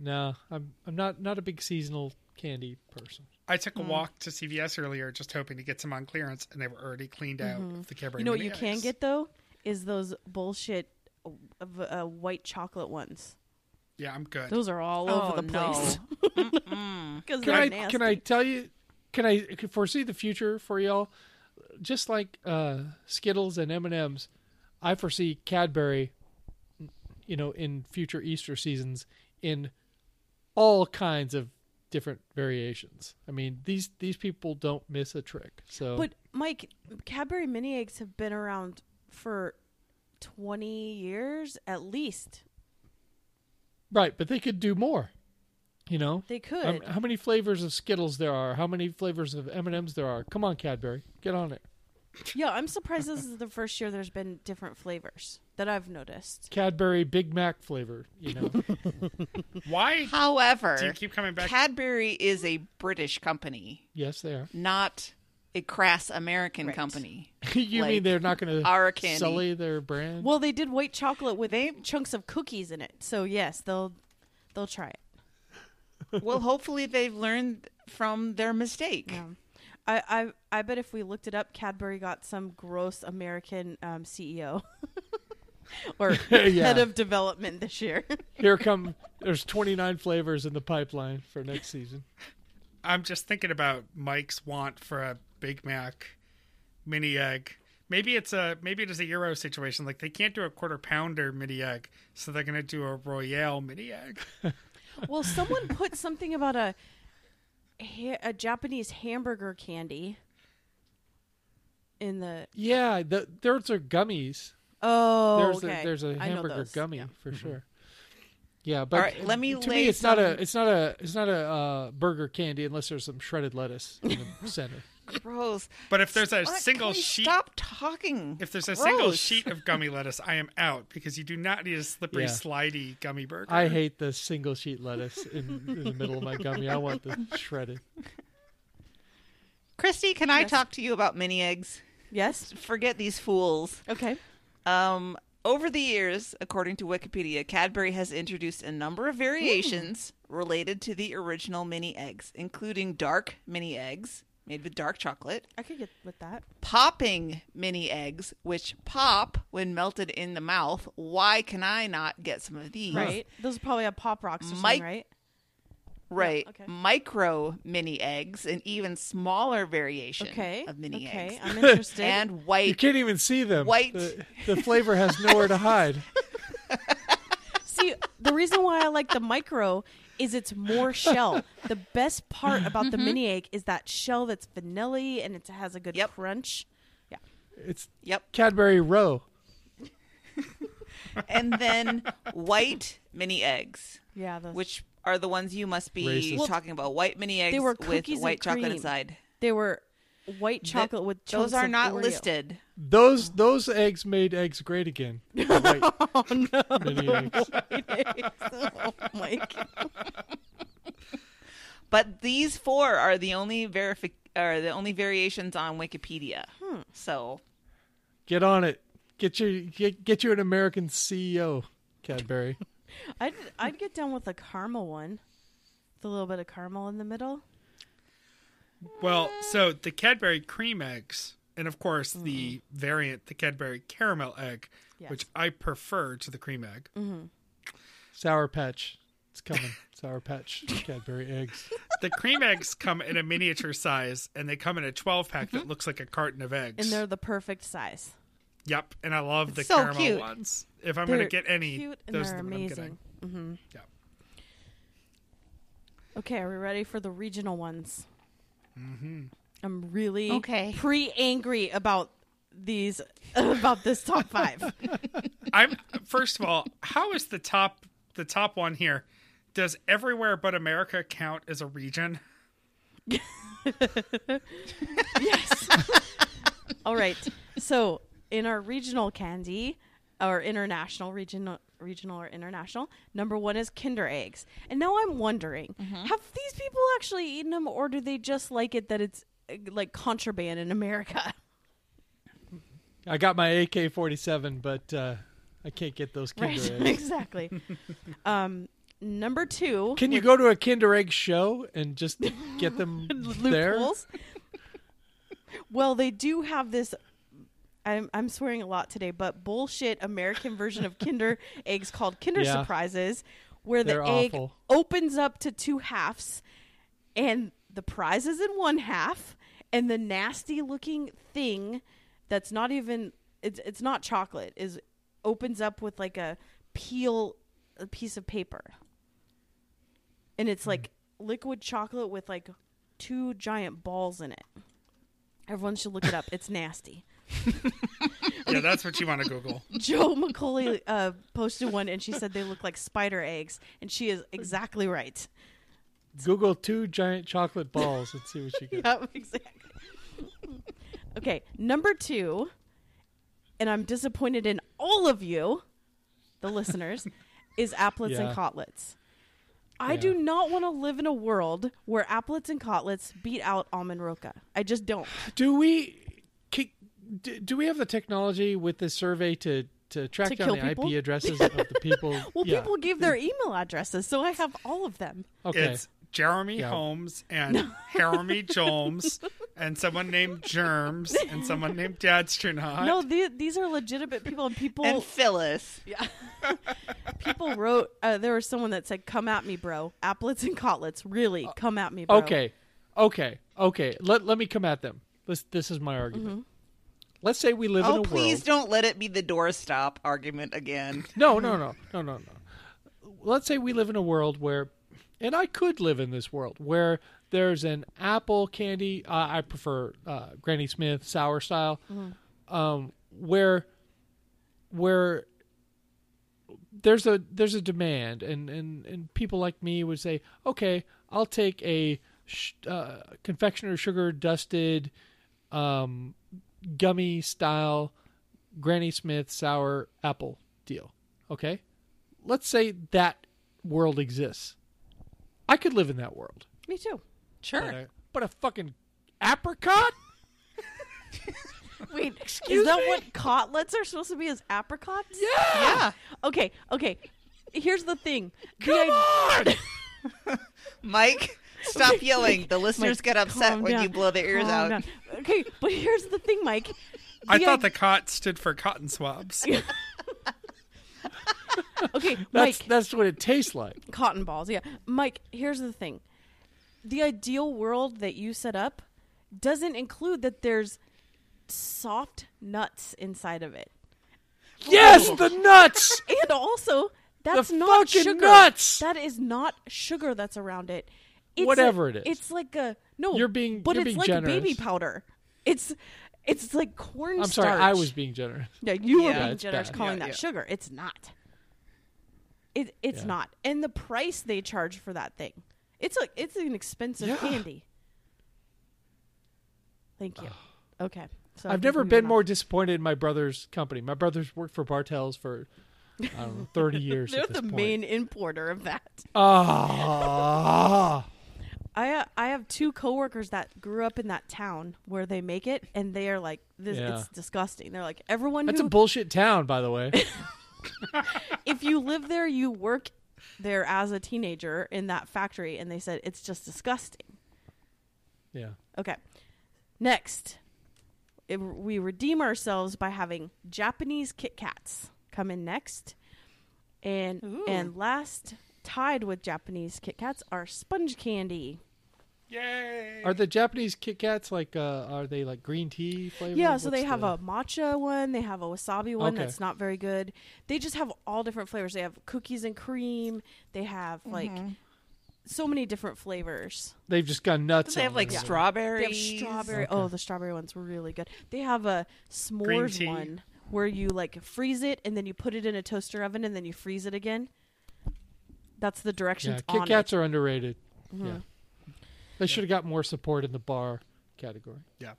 No, I'm I'm not not a big seasonal candy person. I took a walk to CVS earlier, just hoping to get some on clearance, and they were already cleaned out of the Cadbury. Mm-hmm. You know what mini you can get though is those bullshit uh, uh, white chocolate ones. Yeah, I'm good. Those are all Oh, over the place. Mm-mm. Can I nasty. can I tell you? Can I foresee the future for y'all? Just like uh, Skittles and M and M's, I foresee Cadbury. You know, in future Easter seasons, in all kinds of different variations. I mean, these these people don't miss a trick. So, But Mike, Cadbury mini eggs have been around for twenty years at least. Right, but they could do more. You know, They could. Um, how many flavors of Skittles there are? How many flavors of M and M's there are? Come on, Cadbury, get on it. yeah, I'm surprised this is the first year there's been different flavors that I've noticed. Cadbury Big Mac flavor. You know, Why However, do you keep coming back? Cadbury is a British company, yes, they are. not a crass American Right. company. you Like mean they're not going to our candy. sully their brand? Well, they did white chocolate with chunks of cookies in it, so yes, they'll they'll try it. well, hopefully they've learned from their mistake. Yeah. I, I I bet if we looked it up, Cadbury got some gross American um, CEO or Yeah. head of development this year. Here come. There's 29 flavors in the pipeline for next season. I'm just thinking about Mike's want for a Big Mac mini egg. Maybe it's a maybe it is a Euro situation. Like they can't do a quarter pounder mini egg, so they're gonna do a Royale mini egg. well, someone put something about a a Japanese hamburger candy in the Yeah, the, those are gummies. Oh, there's okay. a, there's a I know hamburger gummy Yeah. for sure. Yeah, but right, let me to lay me it's not a it's not a it's not a uh, burger candy unless there's some shredded lettuce in the center. Gross. But if there's a What? single Can we sheet, Stop talking. if there's a single sheet of gummy lettuce, I am out because you do not need a slippery, Yeah. slidey gummy burger. I hate the single sheet lettuce in, in the middle of my gummy. I want the shredded. Christy, can I talk to you about mini eggs? Yes. Forget these fools. Okay. Um, over the years, according to Wikipedia, Cadbury has introduced a number of variations related to the original mini eggs, including dark mini eggs made with dark chocolate, I could get with that. popping mini eggs, which pop when melted in the mouth. Why can I not get some of these? Right. Those probably have pop rocks or Mike- something, right? Right. okay. Micro mini eggs, an even smaller variation Okay. of mini okay. eggs. I'm interested. and white. You can't even see them. White. The, the flavor has nowhere to hide. See, the reason why I like the micro is it's more shell. The best part about Mm-hmm. the mini egg is that shell that's vanilla and it has a good Yep. crunch. Yeah. It's Yep. Cadbury Row. and then white mini eggs, Yeah, those. which are the ones you must be Racist. Talking about. White mini eggs they were with cookies and white chocolate cream. inside. they were white Th- chocolate with Those are of not Oreo. listed. Those those eggs made eggs great again. White Oh no, mini eggs. white eggs. Oh, Mike. But these four are the only verifi- are the only variations on Wikipedia. Hmm. So Get on it. Get your get, get you an American CEO, Cadbury. I'd I'd get down with a caramel one, with a little bit of caramel in the middle. Well, so the Cadbury cream eggs, and of course the Mm-hmm. variant, the Cadbury caramel egg, Yes. which I prefer to the cream egg. Sour Patch. It's coming. Sour Patch Cadbury eggs. The cream eggs come in a miniature size, and they come in a 12 pack that looks like a carton of eggs. And they're the perfect size. Yep, and I love the So caramel cute. ones. If I'm going to get any, cute those they're the ones I'm amazing. getting. hmm Yeah. Okay, are we ready for the regional ones? Mm-hmm. I'm really Okay. pre-angry about these about this top five. I'm first of all, how is the top the top one here? Does everywhere but America count as a region? yes. All right. So in our regional candy, our international regional regional or international, number one is Kinder eggs. And now I'm wondering, have these people actually eaten them, or do they just like it that it's uh, like contraband in America? I got my AK forty seven, but uh, I can't get those Kinder Right. eggs. exactly. um, number two. Can you go to a Kinder Egg show and just get them there? well, they do have this. I'm I'm swearing a lot today, but bullshit American version of Kinder eggs called Kinder Yeah. Surprises, where the They're egg awful. opens up to two halves, and the prize is in one half, and the nasty looking thing that's not even it's it's not chocolate is opens up with like a peel a piece of paper and it's hmm. like liquid chocolate with like two giant balls in it. Everyone should look it up. It's nasty. Yeah, that's what you want to Google. Joe McCauley uh, posted one and she said they look like spider eggs, and she is exactly right. Google two giant chocolate balls and see what you get. Yep, exactly. okay, number two, and I'm disappointed in all of you, the listeners, is Aplets Yeah. and cotlets. I Yeah. do not want to live in a world where Aplets and cotlets beat out almond roca. I just don't. Do we ki- do, do we have the technology with this survey to to track To down the people? IP addresses of the people? Well, Yeah. people gave their email addresses, so I have all of them. Okay. It's Jeremy Yeah. Holmes and Jeremy Jones and someone named Germs and someone named Dadstronaut. No, the, these are legitimate people, and people and Phyllis. Yeah, people wrote. Uh, there was someone that said, "Come at me, bro. Aplets and cotlets, really, come at me, bro." Okay, okay, okay. Let let me come at them. This this is my argument. Mm-hmm. Let's say we live in Oh, a please world. Please don't let it be the doorstop argument again. No, no, no, no, no, no. Let's say we live in a world where, and I could live in this world where there's an apple candy. Uh, I prefer uh, Granny Smith sour style, Mm-hmm. um, where where there's a there's a demand and and and people like me would say okay i'll take a sh- uh, confectioner sugar dusted um gummy style granny smith sour apple deal okay let's say that world exists i could live in that world Me too. Sure. but a, but a fucking apricot Wait, Excuse me is that me? what cotlets are supposed to be? As apricots? yeah yeah. Okay, okay. Here's the thing. The come i- on Mike, stop yelling. The listeners Mike, get upset when down. you blow their ears Calm out. down. Okay, but here's the thing, Mike. I thought i- the cot stood for cotton swabs. Okay, that's Mike. that's what it tastes like Cotton balls, yeah. Mike, here's the thing. The ideal world that you set up doesn't include that there's soft nuts inside of it. yes oh. the nuts And also, that's The not fucking sugar. nuts! That is not sugar that's around it. It's Whatever a- it is. It's like a no. You're being- but you're it's being like baby powder. It's it's like corn i'm sorry i was being generous Yeah, you were Yeah, being generous bad. calling Yeah, that yeah. sugar. It's not. It it's Yeah. not. And the price they charge for that thing. It's like it's an expensive Yeah. candy. Thank you. Okay. So I I've never been more disappointed in my brother's company. My brother's worked for Bartels for I don't know, thirty years. They're at this the point. main importer of that. Ah, I uh, I have two coworkers that grew up in that town where they make it, and they are like, "This Yeah. it's disgusting." They're like, "Everyone that's a bullshit town, by the way. if you live there, you work there as a teenager in that factory," and they said it's just disgusting. Yeah, Okay, next, it, we redeem ourselves by having Japanese Kit Kats come in next, and Ooh. and last tied with Japanese Kit Kats are sponge candy. Yay! are the Japanese Kit Kats like? Uh, are they like green tea flavored? Yeah, so What's they have the- a matcha one, they have a wasabi one Okay. that's not very good. They just have all different flavors. They have cookies and cream. They have like so many different flavors. They've just got nuts. They have on like them. They have strawberry. Okay. Oh, the strawberry one's were really good. They have a Green s'mores one where you like freeze it and then you put it in a toaster oven and then you freeze it again. That's the Yeah, directions Kit on Kats it. are underrated. Mhm. Yeah, they should have got more support in the bar category. Yeah.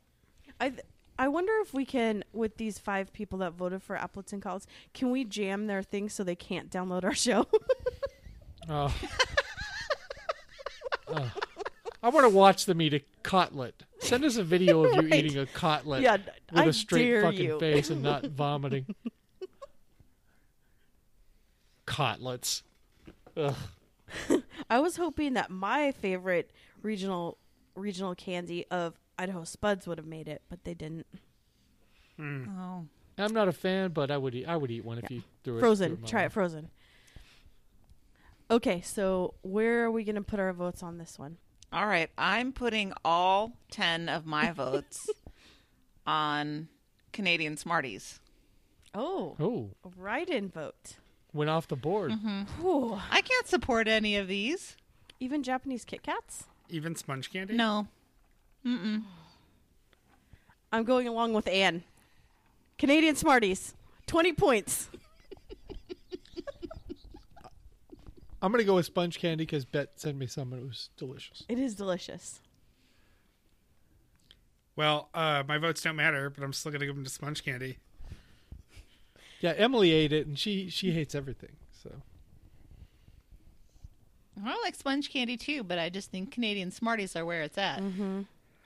I th- I wonder if we can, with these five people that voted for Aplets and Cotlets, can we jam their things so they can't download our show? Oh. Oh. I want to watch them eat a cotlet. Send us a video of you Right. eating a cotlet yeah, with I a straight fucking you. face and not vomiting. Cotlets. Ugh. I was hoping that my favorite regional regional candy of Idaho Spuds would have made it, but they didn't. Hmm. Oh. I'm not a fan, but I would eat. I would eat one if you threw it. Frozen. threw it Try it frozen. Okay, so where are we going to put our votes on this one? All right, I'm putting all 10 of my votes on Canadian Smarties. Oh, Oh, a write-in vote. went off the board. Mm-hmm. Whew. I can't support any of these. Even Japanese Kit Kats? Even sponge candy? No. Mm-mm. I'm going along with Anne. Canadian Smarties. 20 points. I'm gonna go with sponge candy because Bet sent me some and it was delicious. It is delicious. Well, uh, my votes don't matter, but I'm still going to give them to sponge candy. Yeah, Emily ate it and she she hates everything. So I like sponge candy too, but I just think Canadian Smarties are where it's at. Mm-hmm.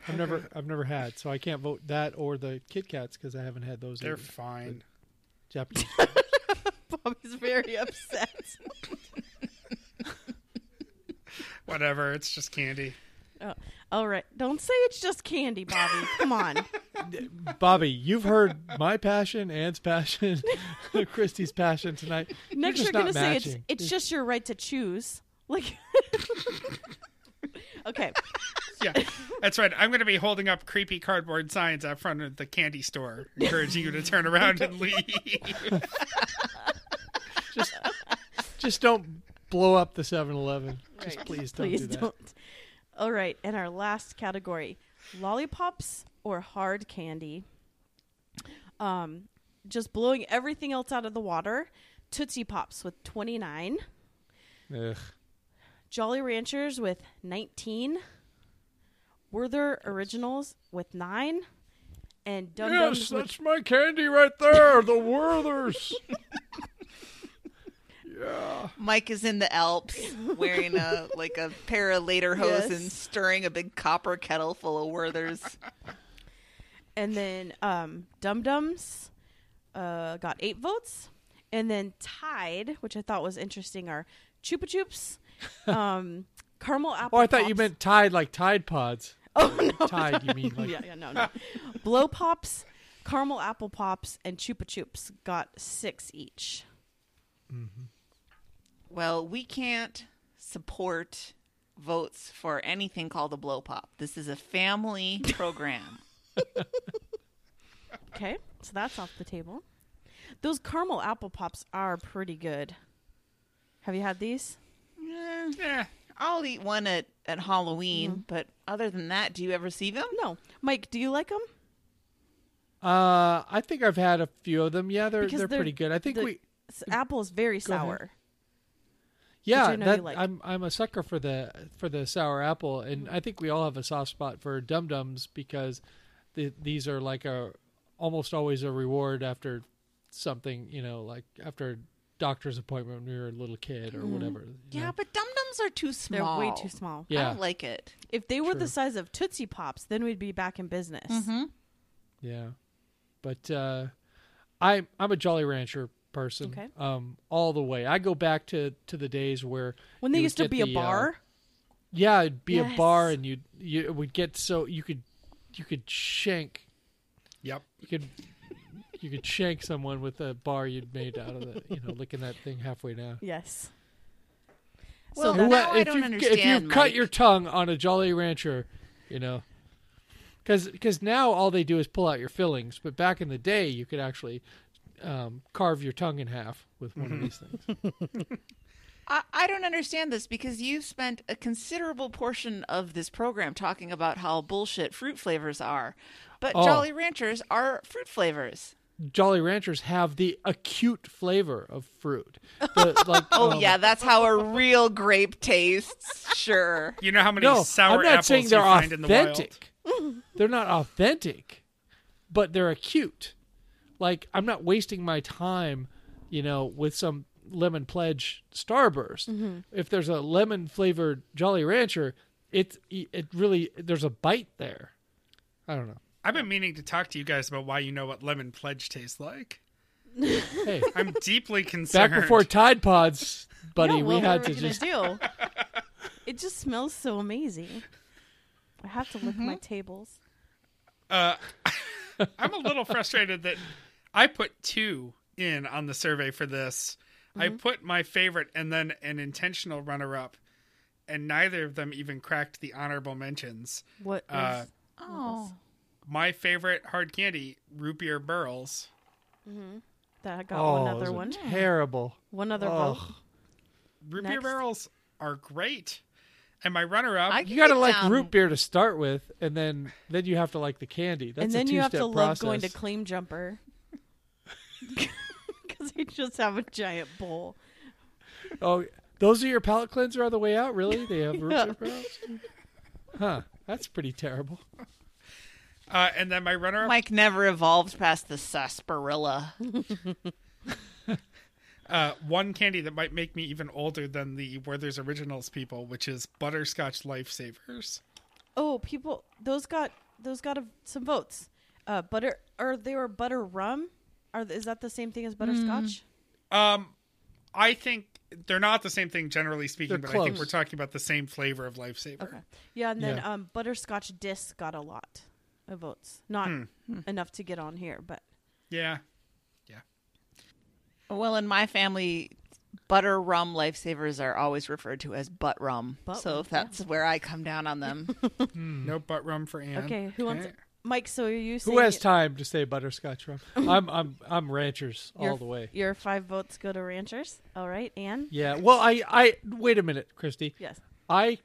I've never I've never had, so I can't vote that or the Kit Kats because I haven't had those. They're either. fine. Japanese. Bobby's very upset. Whatever. It's just candy. oh, all right. Don't say it's just candy, Bobby. Come on. Bobby, you've heard my passion, Anne's passion, Christy's passion tonight. Next, you're, you're, going to say it's matching. it's just your right to choose. Like, okay. Yeah, that's right. I'm going to be holding up creepy cardboard signs out front of the candy store, encouraging you to turn around and leave. just just don't blow up the 7-Eleven. Just please don't Please do that. don't. All right, and our last category: lollipops or hard candy. Um, just blowing everything else out of the water. Tootsie Pops with 29. Ugh. Jolly Ranchers with 19. Werther Originals with 9. And Dum Dums Yes, with that's my candy right there. The Werthers. yeah. Mike is in the Alps wearing a like a pair of lederhosen, Yes. And stirring a big copper kettle full of Werthers. and then um, Dum Dums uh, got eight votes, and then tied, which I thought was interesting, are Chupa Chups, um, caramel apple. Oh, I thought you meant Tide like Tide Pods. oh no, Tide, you mean like yeah, yeah, no, no. Blow Pops, caramel apple pops, and Chupa Chups got six each. Well, we can't support votes for anything called a blow pop. This is a family program. Okay, so that's off the table. Those caramel apple pops are pretty good. Have you had these? Eh, Yeah. I'll eat one at, at Halloween, but other than that, do you ever see them? No, Mike. Do you like them? Uh, I think I've had a few of them. Yeah, they're they're, they're- pretty good. I think the- we Apple is very Go ahead. sour. yeah, that, like. I'm I'm a sucker for the for the sour apple, and Mm-hmm. I think we all have a soft spot for Dum Dums because the, these are like a almost always a reward after something, you know, like after a doctor's appointment when you were a little kid or Mm-hmm. whatever. Yeah, know. but dum dums are too small. They're small. way too small. I don't like it. If they were True. the size of Tootsie Pops, then we'd be back in business. Mm-hmm. yeah. But uh, I'm I'm a Jolly Rancher person, Okay. um, all the way. I go back to to the days where When they used to get be a the, uh, bar, Yeah, it'd be a bar, and you you would get so you could you could shank Yep. you could you could shank someone with a bar you'd made out of the you know licking that thing halfway down. yes. Well, so Who- that's, now I if don't you if you understand, cut your tongue on a Jolly Rancher, you know, because now all they do is pull out your fillings, but back in the day you could actually um, carve your tongue in half with one of these things. I, I don't understand this because you've spent a considerable portion of this program talking about how bullshit fruit flavors are. But Oh. Jolly Ranchers are fruit flavors. Jolly Ranchers have the acute flavor of fruit. The, like, Oh, um, yeah, that's how a real grape tastes. Sure. You know how many no, sour I'm not apples saying they're find in the wild? authentic. they're not authentic, but they're acute. Like I'm not wasting my time, you know, with some lemon pledge starburst. Mm-hmm. If there's a lemon flavored Jolly Rancher, it it really there's a bite there. I don't know. I've been meaning to talk to you guys about why you know what lemon pledge tastes like. Hey, I'm deeply concerned. back before Tide Pods, buddy, Yeah, we well, had what to are we gonna just do? it just smells so amazing. I have to lick Mm-hmm. my tables. Uh, I'm a little frustrated that I put two in on the survey for this. I Mm-hmm. put my favorite and then an intentional runner up, and neither of them even cracked the honorable mentions. What? Uh, Oh. My favorite hard candy, root beer barrels. Mm-hmm. that? Got oh, one other one. Terrible. One other Ugh. vote. Root beer barrels are great. And my runner up, You got to like down- root beer to start with, and then then you have to like the candy. That's and then a you have two-step to love going to. Claim Jumper. Because they just have a giant bowl. Oh, those are your palate cleanser on the way out? Really? They have root Yeah. beer barrels? Huh. That's pretty terrible. Uh, and then my runner up, Mike never evolved past the sarsaparilla. uh, one candy that might make me even older than the Werther's Originals people, which is butterscotch lifesavers. Oh, people, those got those got a, some votes. Uh, butter, or they were butter rum. Are is that the same thing as butterscotch? Um, I think they're not the same thing, generally speaking, They're but I think we're talking about the same flavor of lifesaver. Okay. Yeah, and then Yeah. um, butterscotch disc got a lot of votes. Not Hmm. enough to get on here, but Yeah. Yeah. Well, in my family, butter rum lifesavers are always referred to as butt rum. Butt so rum, that's where I come down on them. No butt rum for Anne. okay. Who wants? Mike, so are you saying Who has time to say butterscotch rum? I'm I'm I'm ranchers your- all the way. Your five votes go to ranchers. All right, Anne. Yeah. Well, I I wait a minute, Christy. Yes. I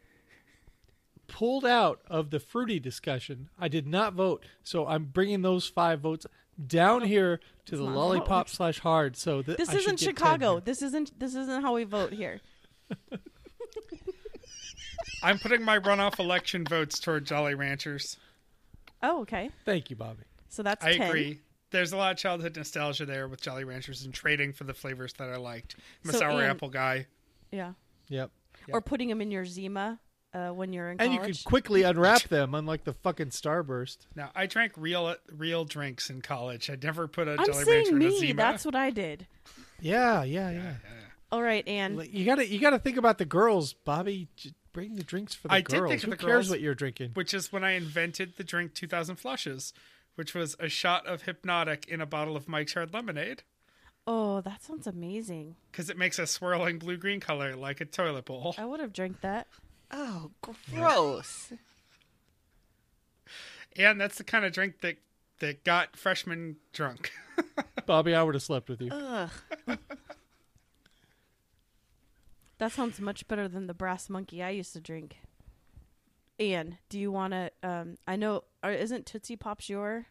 pulled out of the fruity discussion. I did not vote, so I'm bringing those five votes down oh, here to the lollipop vote. slash hard. So that This I isn't Chicago. This isn't this isn't how we vote here. I'm putting my runoff election votes toward Jolly Ranchers. Oh, okay. Thank you, Bobby. So that's I 10. agree. There's a lot of childhood nostalgia there with Jolly Ranchers and trading for the flavors that I liked. I'm a So, sour Ian- apple guy. Yeah. Yep. Or putting them in your Zima uh, when you're in college, And you college. could quickly unwrap them, unlike the fucking Starburst. Now I drank real real drinks in college. I'd never put a I'm Jolly Rancher saying in a me. Zima. That's what I did. Yeah, yeah, yeah. All right, Anne. Like, You gotta, you gotta think about the girls, Bobby. Bring the drinks for the I did girls. think of Who the cares girls. what you're drinking? which is when I invented the drink 2000 Flushes, which was a shot of Hpnotiq in a bottle of Mike's Hard Lemonade Oh, that sounds amazing. because it makes a swirling blue green color like a toilet bowl. I would have drank that. Oh, gross. And that's the kind of drink that that got freshmen drunk. Bobby, I would have slept with you. Ugh. That sounds much better than the brass monkey I used to drink. Ian, do you want to? Um, I know, isn't Tootsie Pops your?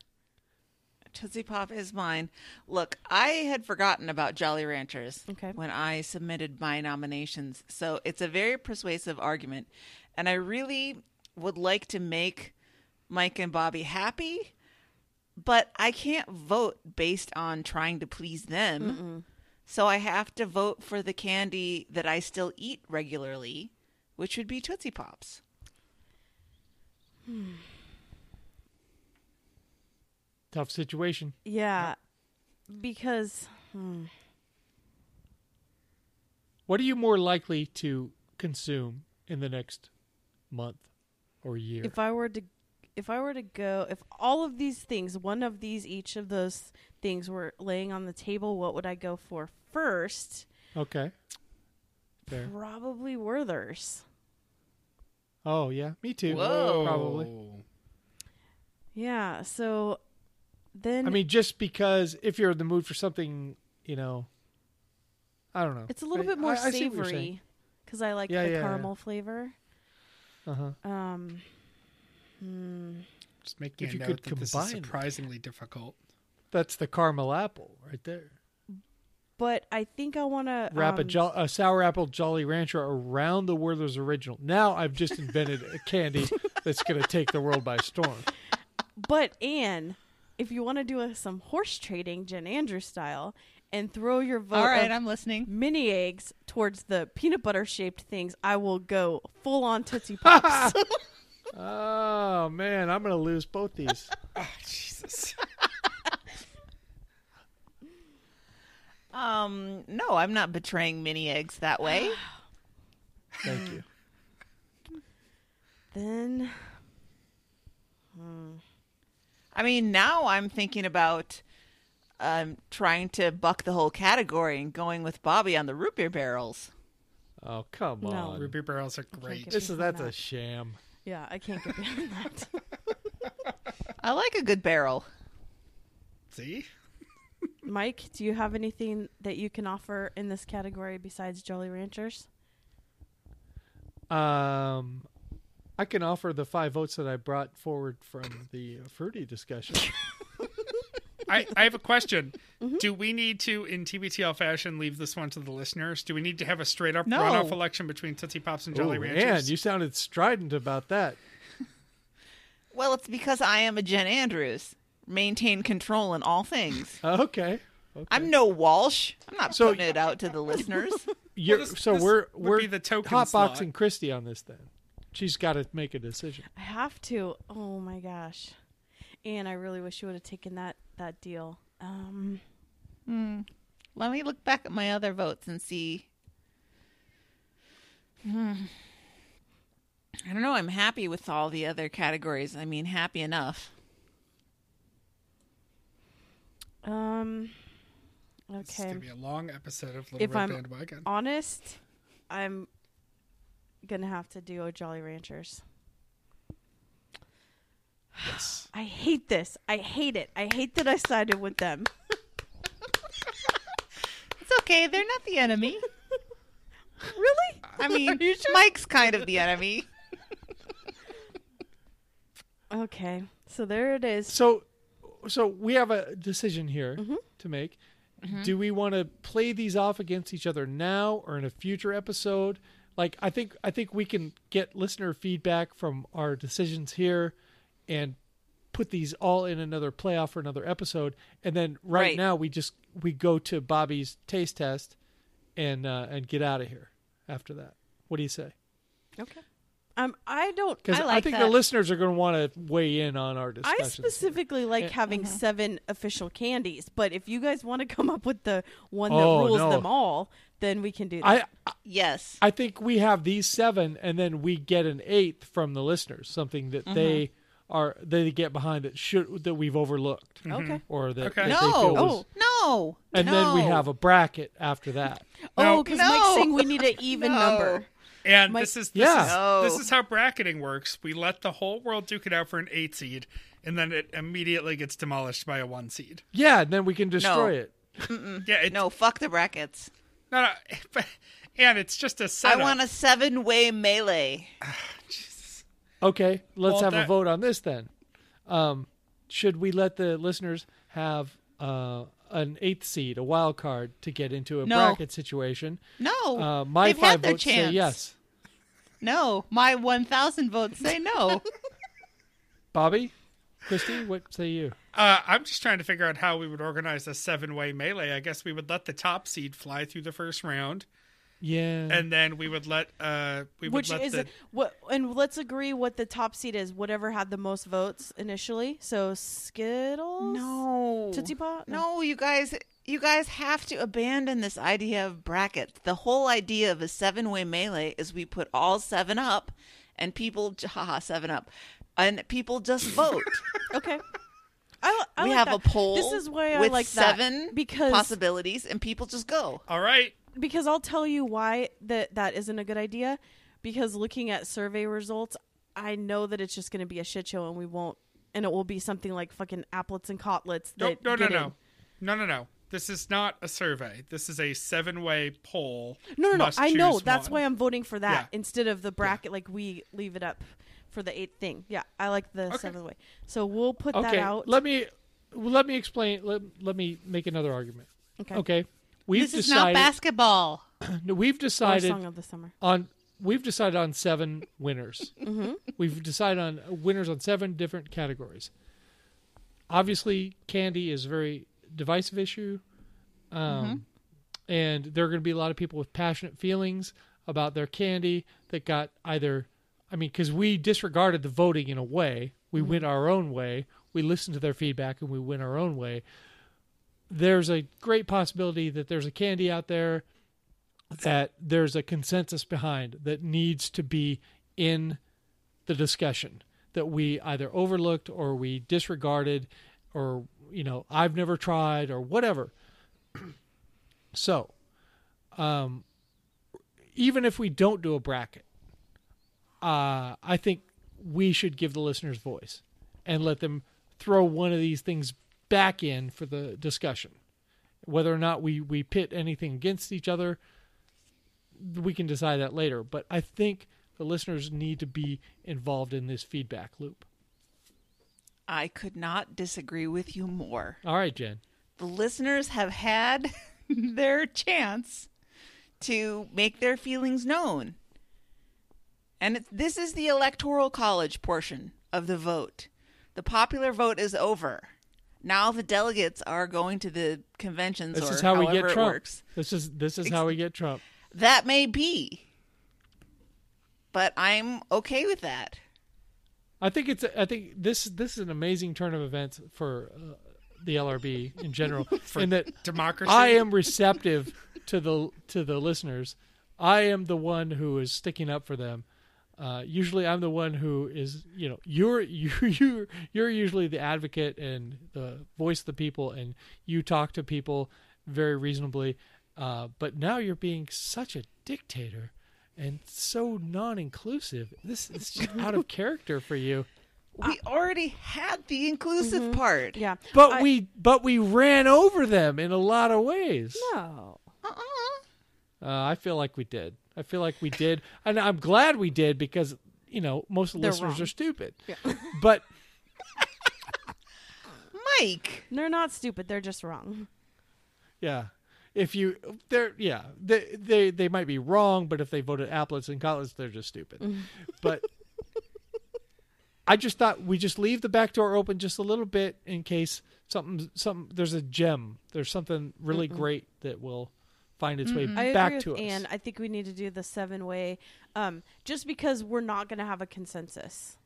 Tootsie Pop is mine. Look, I had forgotten about Jolly Ranchers Okay. when I submitted my nominations. So it's a very persuasive argument. And I really would like to make Mike and Bobby happy, but I can't vote based on trying to please them. So I have to vote for the candy that I still eat regularly, which would be Tootsie Pops. Hmm. Tough situation. Yeah, because hmm. What are you more likely to consume in the next month or year? if I were to, if I were to go, if all of these things, one of these, each of those things were laying on the table, what would I go for first? okay. Fair. Probably Werther's. Oh yeah, me too. Whoa. Probably. Yeah. So then I mean, just because if you're in the mood for something, you know, I don't know. it's a little I- bit more I- I see what you're saying. savory because I like Yeah, the yeah, yeah. caramel flavor. Uh-huh. Um. hmm. Just making If a you note could that this is surprisingly difficult. That's the caramel apple right there. But I think I want to Wrap a, um, jo- a sour apple Jolly Rancher around the Werther's original. Now I've just invented a candy that's going to take the world by storm. But Anne, if you want to do a, some horse trading, Jen Andrews style, and throw your vote All right, of I'm listening. mini eggs towards the peanut butter shaped things, I will go full on Tootsie Pops. Oh man, I'm going to lose both these. Oh, Jesus. Um, no, I'm not betraying mini eggs that way. Thank you. then I mean, now I'm thinking about um, trying to buck the whole category and going with Bobby on the root beer barrels. Oh come No. on. Root beer barrels are great. get This is behind that's a sham. yeah, I can't get behind that. I like a good barrel. See? Mike, do you have anything that you can offer in this category besides Jolly Ranchers? Um, I can offer the five votes that I brought forward from the uh, fruity discussion. I, I have a question. Mm-hmm. Do we need to, in TBTL fashion, leave this one to the listeners? Do we need to have a straight up No. runoff election between Tootsie Pops and Jolly Ooh, Ranchers? and you sounded strident about that. Well, it's because I am a Jen Andrews. Maintain control in all things. Okay. okay. I'm no Walsh. I'm not So- putting it out to the listeners. You're, this- so this we're we're be the token hotboxing slot. Christy on this then. She's got to make a decision. I have to. Oh my gosh. And I really wish you would have taken that that deal. Um Hmm. Let me look back at my other votes and see. Hmm. I don't know. I'm happy with all the other categories. I mean, happy enough. um This is okay. going to be a long episode of Little If Red I'm Bandwagon. honest, I'm gonna have to do a Jolly Ranchers. Yes. I hate this. I hate it. I hate that I sided with them. It's okay. They're not the enemy. Really? I mean, sure? Mike's kind of the enemy. Okay, so there it is. So, so we have a decision here Mm-hmm. to make. Do we want to play these off against each other now or in a future episode? Like, I think I think we can get listener feedback from our decisions here, and put these all in another playoff or another episode. And then right, Right. now we just we go to Bobby's taste test, and uh, and get out of here after that. What do you say? Okay. Um, I don't. Because I I, think that. the listeners are going to want to weigh in on our discussion. I discussions. here. specifically like Eh, having Mm-hmm. seven official candies, but if you guys want to come up with the one that Oh, rules no. them all, then we can do that. I Yes. I think we have these seven, and then we get an eighth from the listeners, something that they are they get behind that should that we've overlooked, okay. or that, Okay. that they no. feel was, No. and then we have a bracket after that. No. Oh, because No. Mike's saying we need an even No. number. And My- this is this Yeah. is No. this is how bracketing works. We let the whole world duke it out for an eight seed, and then it immediately gets demolished by a one seed. Yeah, and then we can destroy it. Yeah, it, No, fuck the brackets. no, no, but, and it's just a setup. I want a seven way melee. Okay, let's Well, have a vote on this then. Um, should we let the listeners have uh, an eighth seed, a wild card, to get into a No. bracket situation? No. Uh, my They've five had their votes say chance. yes. No. My 1,000 votes say no. Bobby, Christy, what say you? Uh, I'm just trying to figure out how we would organize a seven-way melee. I guess we would let the top seed fly through the first round, Yeah, and then we would let uh we would Which let is the what? And let's agree what the top seed is. Whatever had the most votes initially. So Skittles. no. Tootsie Pop. No, you guys, you guys have to abandon this idea of brackets. The whole idea of a seven-way melee is we put all seven up, and people, haha, seven up, and people just vote. Okay. I, li- I we like have that. a poll. This is why I with like that, seven because possibilities, and people just go. all right. Because I'll tell you why that that isn't a good idea. Because looking at survey results, I know that it's just going to be a shit show, and we won't, and it will be something like fucking Aplets and Cotlets. No, That no, no, get no, in. no, no, no. This is not a survey. This is a seven-way poll. No, no, no. Must I know. choose That's why I'm voting for that Yeah. instead of the bracket. Like we leave it up for the eighth thing. Yeah, I like the Okay. seventh way. So we'll put that out. Let me let me explain. Let, let me make another argument. okay. Okay, we've this is not decided. basketball. we've decided song of the summer. on. We've decided on seven winners. Mm-hmm. We've decided on winners on seven different categories. Obviously, candy is a very divisive issue, um, and there are going to be a lot of people with passionate feelings about their candy that got either. I mean, because we disregarded the voting in a way, we went our own way. We listened to their feedback and we went our own way. There's a great possibility that there's a candy out there that there's a consensus behind that needs to be in the discussion that we either overlooked or we disregarded or you know I've never tried or whatever. so, um, even if we don't do a bracket, uh, I think we should give the listeners voice and let them throw one of these things back in for the discussion. Whether or not we, we pit anything against each other, we can decide that later. But I think the listeners need to be involved in this feedback loop. I could not disagree with you more. All right, Jen. The listeners have had their chance to make their feelings known. And it's, this is the electoral college portion of the vote. The popular vote is over. Now the delegates are going to the conventions This or is how we get Trump. works. This is this is how we get Trump. That may be. But I'm okay with that. I think it's I think this this is an amazing turn of events for uh, the LRB in general. in that Democracy. I am receptive to the to the listeners. I am the one who is sticking up for them. Uh, usually, I'm the one who is, you know, you're you you you're usually the advocate and the voice of the people, and you talk to people very reasonably. Uh, but now you're being such a dictator and so non-inclusive. This is just out of character for you. We already had the inclusive part. Yeah. But I- we but we ran over them in a lot of ways. No. Uh-uh. Uh, I feel like we did. I feel like we did, and I'm glad we did because you know most of the They're listeners wrong. are stupid. Yeah. But Mike. They're not stupid. They're just wrong. Yeah. If you they're yeah, they they they might be wrong, but if they voted Aplets and Cotlets, they're just stupid. but I just thought we just leave the back door open just a little bit in case something something there's a gem. There's something really great that will find its way I back agree to with us. Anne. I think we need to do the seven way, um, just because we're not going to have a consensus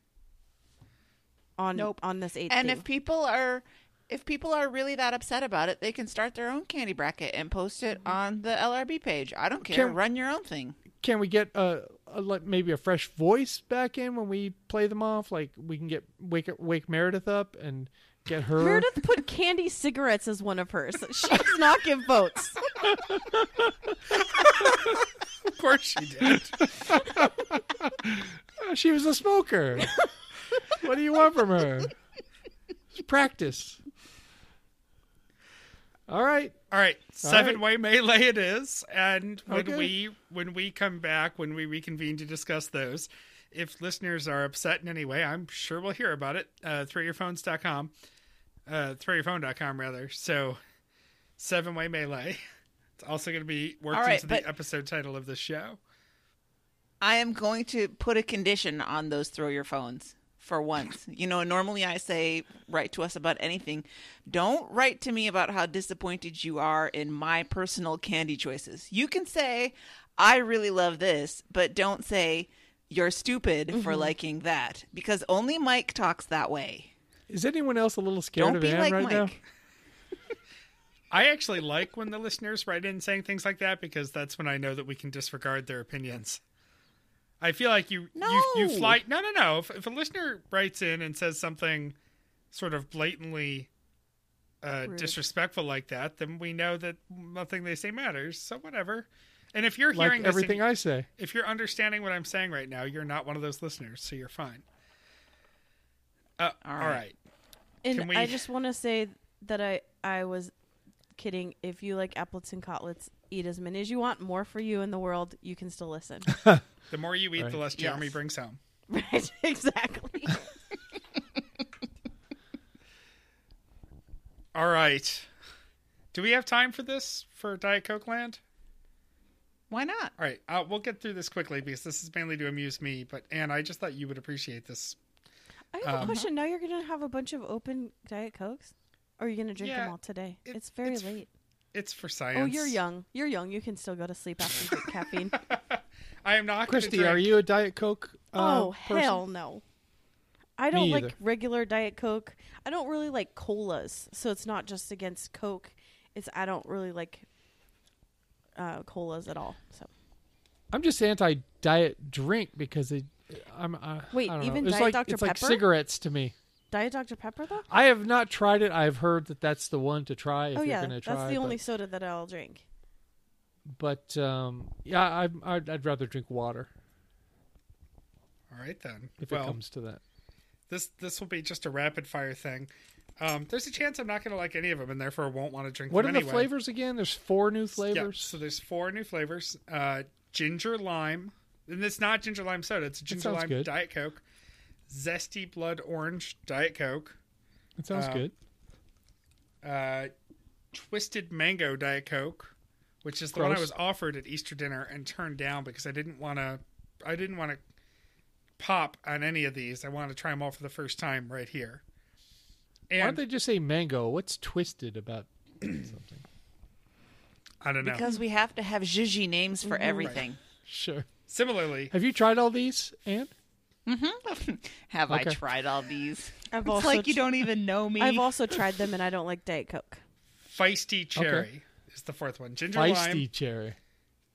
on Nope. on this eight. And thing. if people are if people are really that upset about it, they can start their own candy bracket and post it on the LRB page. I don't care. Can- Run your own thing. Can we get a, a like maybe a fresh voice back in when we play them off? Like we can get wake wake Meredith up and get her. Meredith put candy cigarettes as one of hers. She does not give votes. Of course she did. She was a smoker. what do you want from her? It's practice. All right. All right, All seven way melee it is, and when Okay. we when we come back, when we reconvene to discuss those, if listeners are upset in any way, I'm sure we'll hear about it. Uh, throwyourphones.com, uh, throwyourphone.com rather. So, seven way melee. It's also going to be worked right, into the episode title of the show. I am going to put a condition on those throw your phones for once. You know, normally I say write to us about anything. Don't write to me about how disappointed you are in my personal candy choices. You can say I really love this, but don't say you're stupid for liking that because only Mike talks that way. Is anyone else a little scared Don't of be Anne like right Mike. now? I actually like when the listeners write in saying things like that because that's when I know that we can disregard their opinions. I feel like you you, you No. fly no no no if, if a listener writes in and says something sort of blatantly uh, disrespectful like that, then we know that nothing they say matters. So whatever. And if you're Like hearing this and- everything I say. if you're understanding what I'm saying right now, you're not one of those listeners, so you're fine. Uh, All all right. right. And we- I just want to say that I I was kidding. If you like Aplets and Cotlets, eat as many as you want. More for you in the world. You can still listen. The more you eat, Right. the less Jeremy Yes. brings home. right? Exactly. All right. Do we have time for this for Diet Coke Land? Why not? All right, uh, we'll get through this quickly because this is mainly to amuse me. But Anne, I just thought you would appreciate this. I have a Um, question. Now you're gonna have a bunch of open diet cokes, or are you gonna drink Yeah, them all today? it- it's very it's- late. It's for science. Oh, you're young. You're young. You can still go to sleep after you drink caffeine. I am not. Christy, drink- are you a Diet Coke? Uh, oh person? hell no. I don't Me like either. regular diet coke. I don't really like colas, so it's not just against coke. It's I don't really like uh, colas at all. So I'm just anti-diet drink because they, I'm. Uh, Wait, I don't even know. Diet like, Dr. It's like cigarettes to me. diet Dr Pepper though. I have not tried it. I've heard that that's the one to try if oh you're yeah, try. that's the but, only soda that I'll drink. But um, yeah, I, I'd, I'd rather drink water All right then. if well, it comes to that. this this will be just a rapid fire thing. Um, there's a chance I'm not going to like any of them, and therefore won't want to drink What are them the flavors again? There's four new Yeah, flavors. so there's four new flavors: uh, ginger lime, and it's not ginger lime soda; it's ginger lime good. diet coke, zesty blood orange diet coke, That sounds uh, good. uh, twisted mango diet coke, which is the one I was offered at Easter dinner and turned down because I didn't want to. I didn't want to pop on any of these. I wanted to try them all for the first time right here. Why don't they just say mango? What's twisted about something? I don't know. Because we have to have zhuzhy names for everything. Sure. Similarly, Have you tried all these, Anne? Mm-hmm. Have I tried all these? I've It's also like you tr- don't even know me. I've also tried them, and I don't like diet coke. feisty cherry is the fourth one. Ginger Feisty lime, cherry.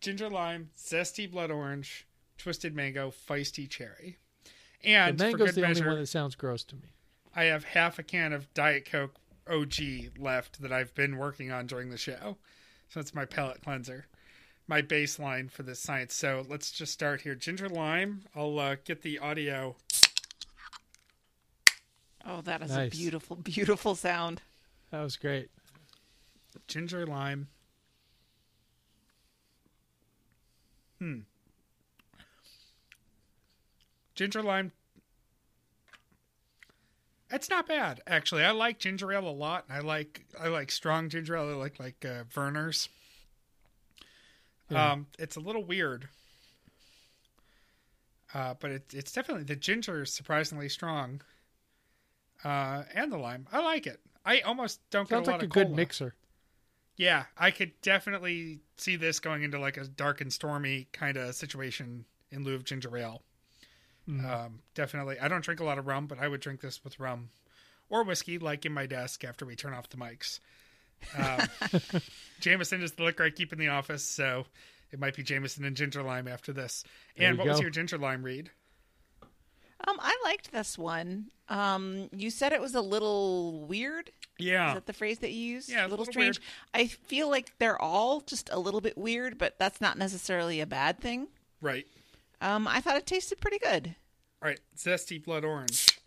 ginger lime, zesty blood orange, twisted mango, feisty cherry. And the for mango's good the only one that sounds gross to me. I have half a can of Diet Coke OG left that I've been working on during the show. So it's my palate cleanser, my baseline for this science. So let's just start here. Ginger lime. I'll uh, get the audio. oh, that is Nice. a beautiful, beautiful sound. That was great. Ginger lime. Hmm. Ginger lime. It's not bad actually. I like ginger ale a lot. I like I like strong ginger ale. I like like uh, Vernors. Yeah. Um, it's a little weird, uh, but it, it's definitely the ginger is surprisingly strong, uh, and the lime. I like it. I almost don't Sounds get a like lot a of good cola. mixer. Yeah, I could definitely see this going into like a dark and stormy kind of situation in lieu of ginger ale. Mm. Um, definitely. I don't drink a lot of rum, but I would drink this with rum or whiskey, like in my desk after we turn off the mics. Um, Jameson is the liquor I keep in the office, so it might be Jameson and ginger lime after this. There and you what was your ginger lime read? Um, I liked this one. Um, you said it was a little weird. Yeah. Is that the phrase that you used? Yeah, a a little little strange. I feel like they're all just a little bit weird, but that's not necessarily a bad thing. right. Um, I thought it tasted pretty good. All right. Zesty blood orange.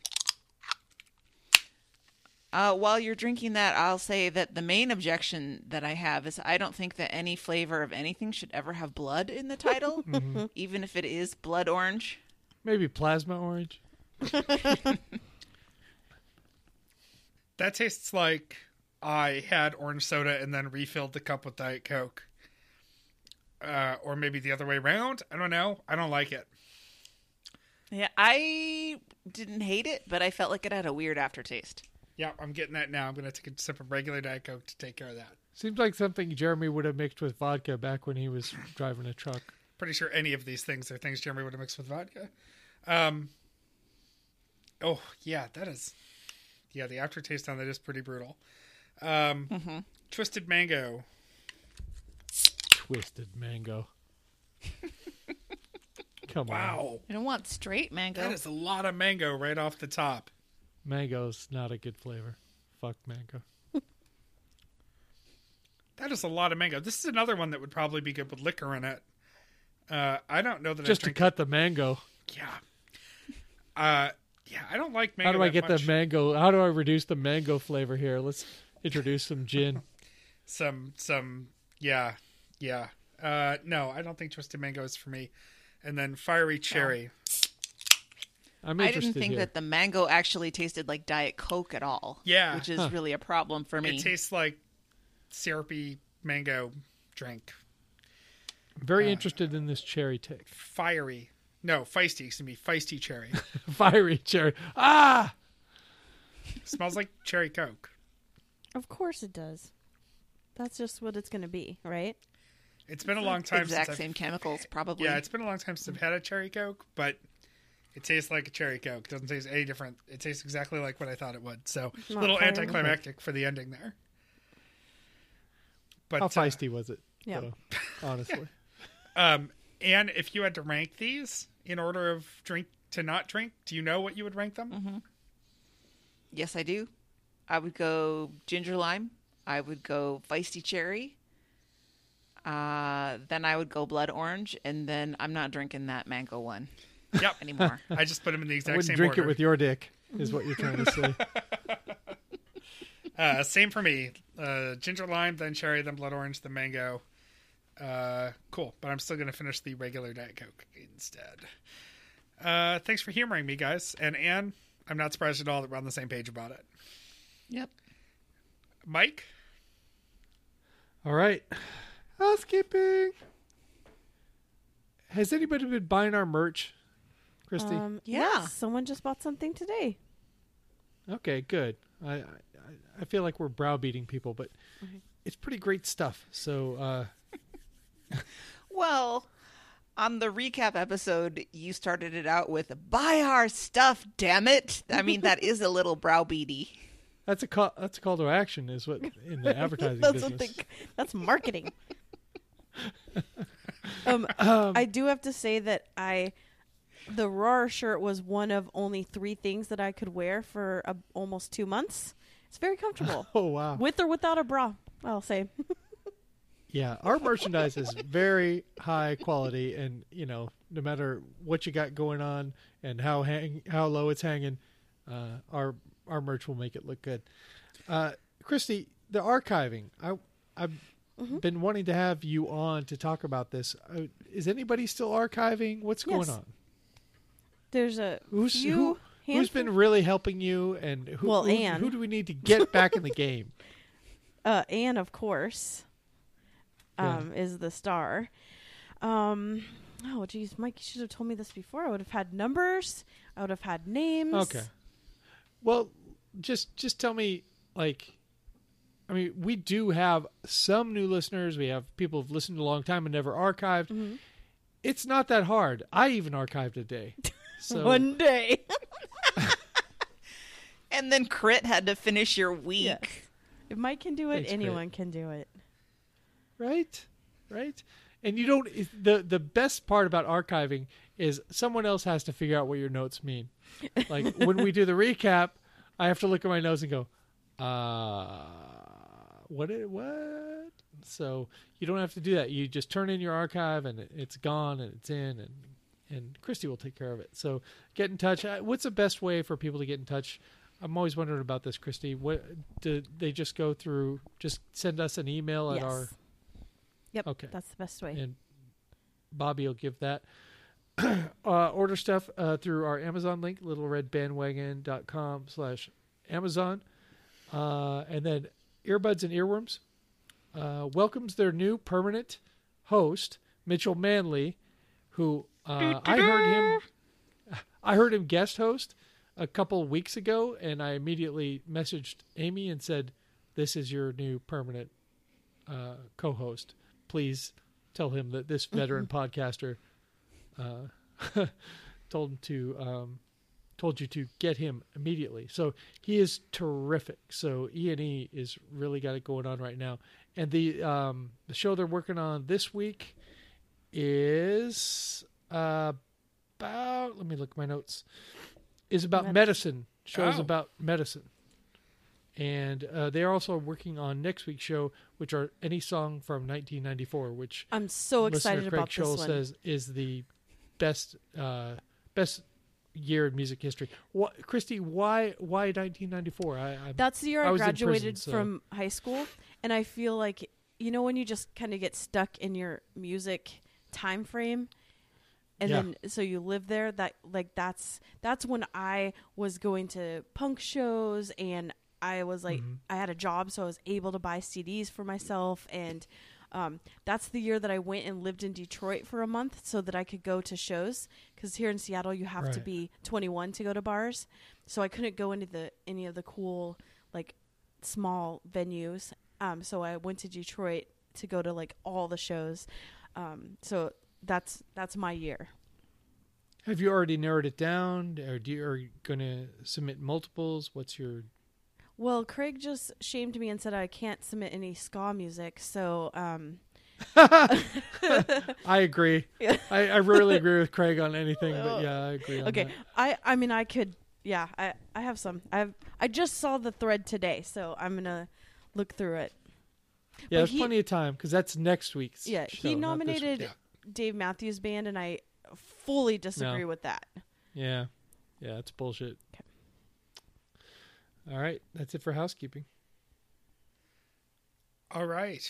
Uh, while you're drinking that, I'll say that the main objection that I have is I don't think that any flavor of anything should ever have blood in the title, even if it is blood orange. Maybe plasma orange. That tastes like I had orange soda and then refilled the cup with Diet Coke. Uh, or maybe the other way around. I don't know. I don't like it. Yeah, I didn't hate it, but I felt like it had a weird aftertaste. Yeah, I'm getting that now. I'm going to take a sip of regular Diet Coke to take care of that. Seems like something Jeremy would have mixed with vodka back when he was driving a truck. Pretty sure any of these things are things Jeremy would have mixed with vodka. Um, oh, yeah, that is. Yeah, the aftertaste on that is pretty brutal. Um, Twisted mango. Twisted mango. Come on. Wow. I don't want straight mango. That is a lot of mango right off the top. Mango's not a good flavor. Fuck mango. That is a lot of mango. This is another one that would probably be good with liquor in it. Uh, I don't know that Just I to drink cut the mango. Yeah. Uh, yeah, I don't like mango. How do I that get much. the mango? How do I reduce the mango flavor here? Let's introduce some gin. some some yeah yeah uh no i don't think twisted mango is for me and then fiery cherry I'm I didn't think here. that the mango actually tasted like Diet Coke at all. Yeah. Which is Huh. really a problem for me. it tastes like syrupy mango drink I'm very uh, interested in this cherry take. fiery no feisty excuse me feisty cherry Fiery cherry. Ah! smells like cherry coke Of course it does. That's just what it's going to be, right? It's been a long time exact since same I've, chemicals, probably. yeah it's been a long time since i've had a cherry coke but it tastes like a cherry coke it doesn't taste any different it tastes exactly like what i thought it would so a little fiery. anticlimactic for the ending there but How uh, feisty was it? Yeah. though, honestly. Um, and if you had to rank these in order of drink to not drink, do you know what you would rank them? Mm-hmm. Yes, I do. I would go ginger lime. I would go feisty cherry. Uh, then I would go blood orange, and then I'm not drinking that mango one Yep. anymore. I just put them in the I exact wouldn't same drink order. it with your dick, is what you're trying to say. Uh, same for me. Uh, ginger lime, then cherry, then blood orange, then mango. Uh, cool. But I'm still going to finish the regular Diet Coke instead. Uh, thanks for humoring me, guys. And Anne, I'm not surprised at all that we're on the same page about it. yep. Mike? All right. Housekeeping. Has anybody been buying our merch, Christy? Um, Yeah. yes, someone just bought something today. okay, good. I, I I feel like we're browbeating people, but Mm-hmm. it's pretty great stuff. So uh, Well, on the recap episode, you started it out with "Buy our stuff, damn it!" I mean, that is a little browbeaty. that's a call. That's a call to action, is what in the advertising that's business. what they, that's marketing. um, I do have to say that I, the Roar shirt was one of only three things that I could wear for uh, almost two months. It's very comfortable, Oh wow! with or without a bra. I'll say. Yeah, our merchandise is very high quality, and you know, no matter what you got going on and how hang how low it's hanging, uh, our our merch will make it look good. Uh, Christy, the archiving. I I've been wanting to have you on to talk about this. Uh, is anybody still archiving? What's Yes. going on? There's a Who's- few who- Who's Handful- been really helping you, and who, Well, who, Anne. who do we need to get back in the game? uh, Anne, of course, Yeah. um, is the star. Um, oh, geez, Mike, you should have told me this before. I would have had numbers. I would have had names. Okay. Well, just just tell me, like, I mean, we do have some new listeners. We have people who've listened a long time and never archived. Mhm. It's not that hard. I even archived a day. So One day. And then Crit had to finish your week. Yes. if Mike can do it, Thanks, Crit. anyone can do it. right, right, and you don't. the The best part about archiving is someone else has to figure out what your notes mean. Like when we do the recap, I have to look at my notes and go, uh, what? It, what? So you don't have to do that. You just turn in your archive and it, it's gone and it's in and and Christy will take care of it. So get in touch. Uh, What's the best way for people to get in touch? I'm always wondering about this, Christy. What do they just go through? Just send us an email at yes. our Yep. Okay. That's the best way. and Bobby will give that. uh, order stuff uh, through our Amazon link, littleredbandwagon.com slash Amazon. Uh, and then Earbuds and Earworms uh, welcomes their new permanent host, Mitchell Manley, who uh, I heard him I heard him guest host a couple weeks ago, and I immediately messaged Amy and said, "This is your new permanent uh, co-host. Please tell him that this veteran podcaster uh, told him to um, told you to get him immediately. So he is terrific. So E and E is really got it going on right now, and the um, the show they're working on this week is uh, about. Let me look at my notes. Is about Med- medicine. Shows Oh. about medicine. And uh, they are also working on next week's show, which are any song from 1994, which I'm so excited listener Craig about Scholl says is the best uh, best year in music history. What, Christy? Why why 1994? I, I That's the year I I, in prison, graduated so- from high school, and I feel like you know when you just kind of get stuck in your music time frame, and Yeah. then so you live there. That like that's that's when I was going to punk shows, and I was like Mhm. I had a job, so I was able to buy CDs for myself, and um, that's the year that I went and lived in Detroit for a month, so that I could go to shows. Because here in Seattle, you have to be 21 to go to bars, so I couldn't go into the any of the cool like small venues. Um, so I went to Detroit to go to like all the shows. Um, so that's that's my year. have you already narrowed it down, or do you, are you going to submit multiples? What's your Well, Craig just shamed me and said I can't submit any ska music. So um, I agree. Yeah. I, I rarely agree with Craig on anything, but oh. yeah, I agree. Okay, that. I I mean I could yeah I I have some I have I just saw the thread today, so I'm gonna look through it. yeah, but there's he- plenty of time because that's next week's. Yeah, show, he not this week. nominated Yeah. Dave Matthews Band, and I fully disagree No. with that. Yeah, yeah, it's bullshit. Okay. All right, that's it for housekeeping. All right.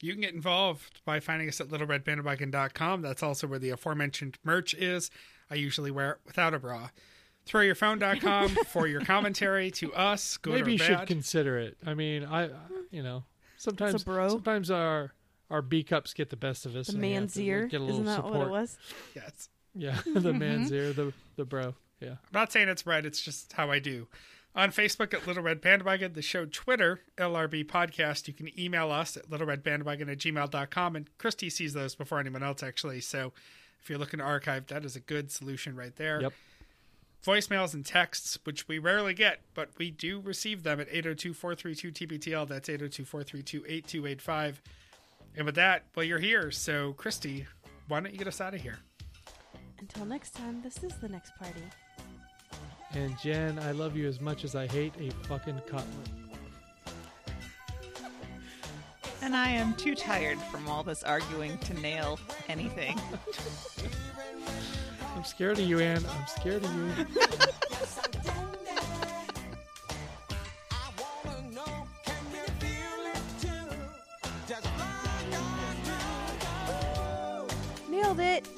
You can get involved by finding us at littleredbandwagon.com. That's also where the aforementioned merch is. I usually wear it without a bra. Throwyourphone.com for your commentary to us, good Maybe or you should consider it. I mean, I, you know, sometimes bro. sometimes our our B cups get the best of us. The and we have man's ear, get a little isn't that support. what it was? yes. Yeah, the man's mm-hmm. ear, the the bro. Yeah. I'm not saying it's right, it's just how I do. On Facebook at Little Red Bandwagon, the show Twitter, LRB Podcast. You can email us at littleredbandwagon at gmail.com. And Christy sees those before anyone else, actually. So if you're looking to archive, that is a good solution right there. Yep. Voicemails and texts, which we rarely get, but we do receive them at 802 432 TBTL. That's 802 432 8285. And with that, well, you're here. So, Christy, why don't you get us out of here? Until next time, this is the next party. And Jen, I love you as much as I hate a fucking cutlet. And I am too tired from all this arguing to nail anything. I'm scared of you, Anne. I'm scared of you. Nailed it.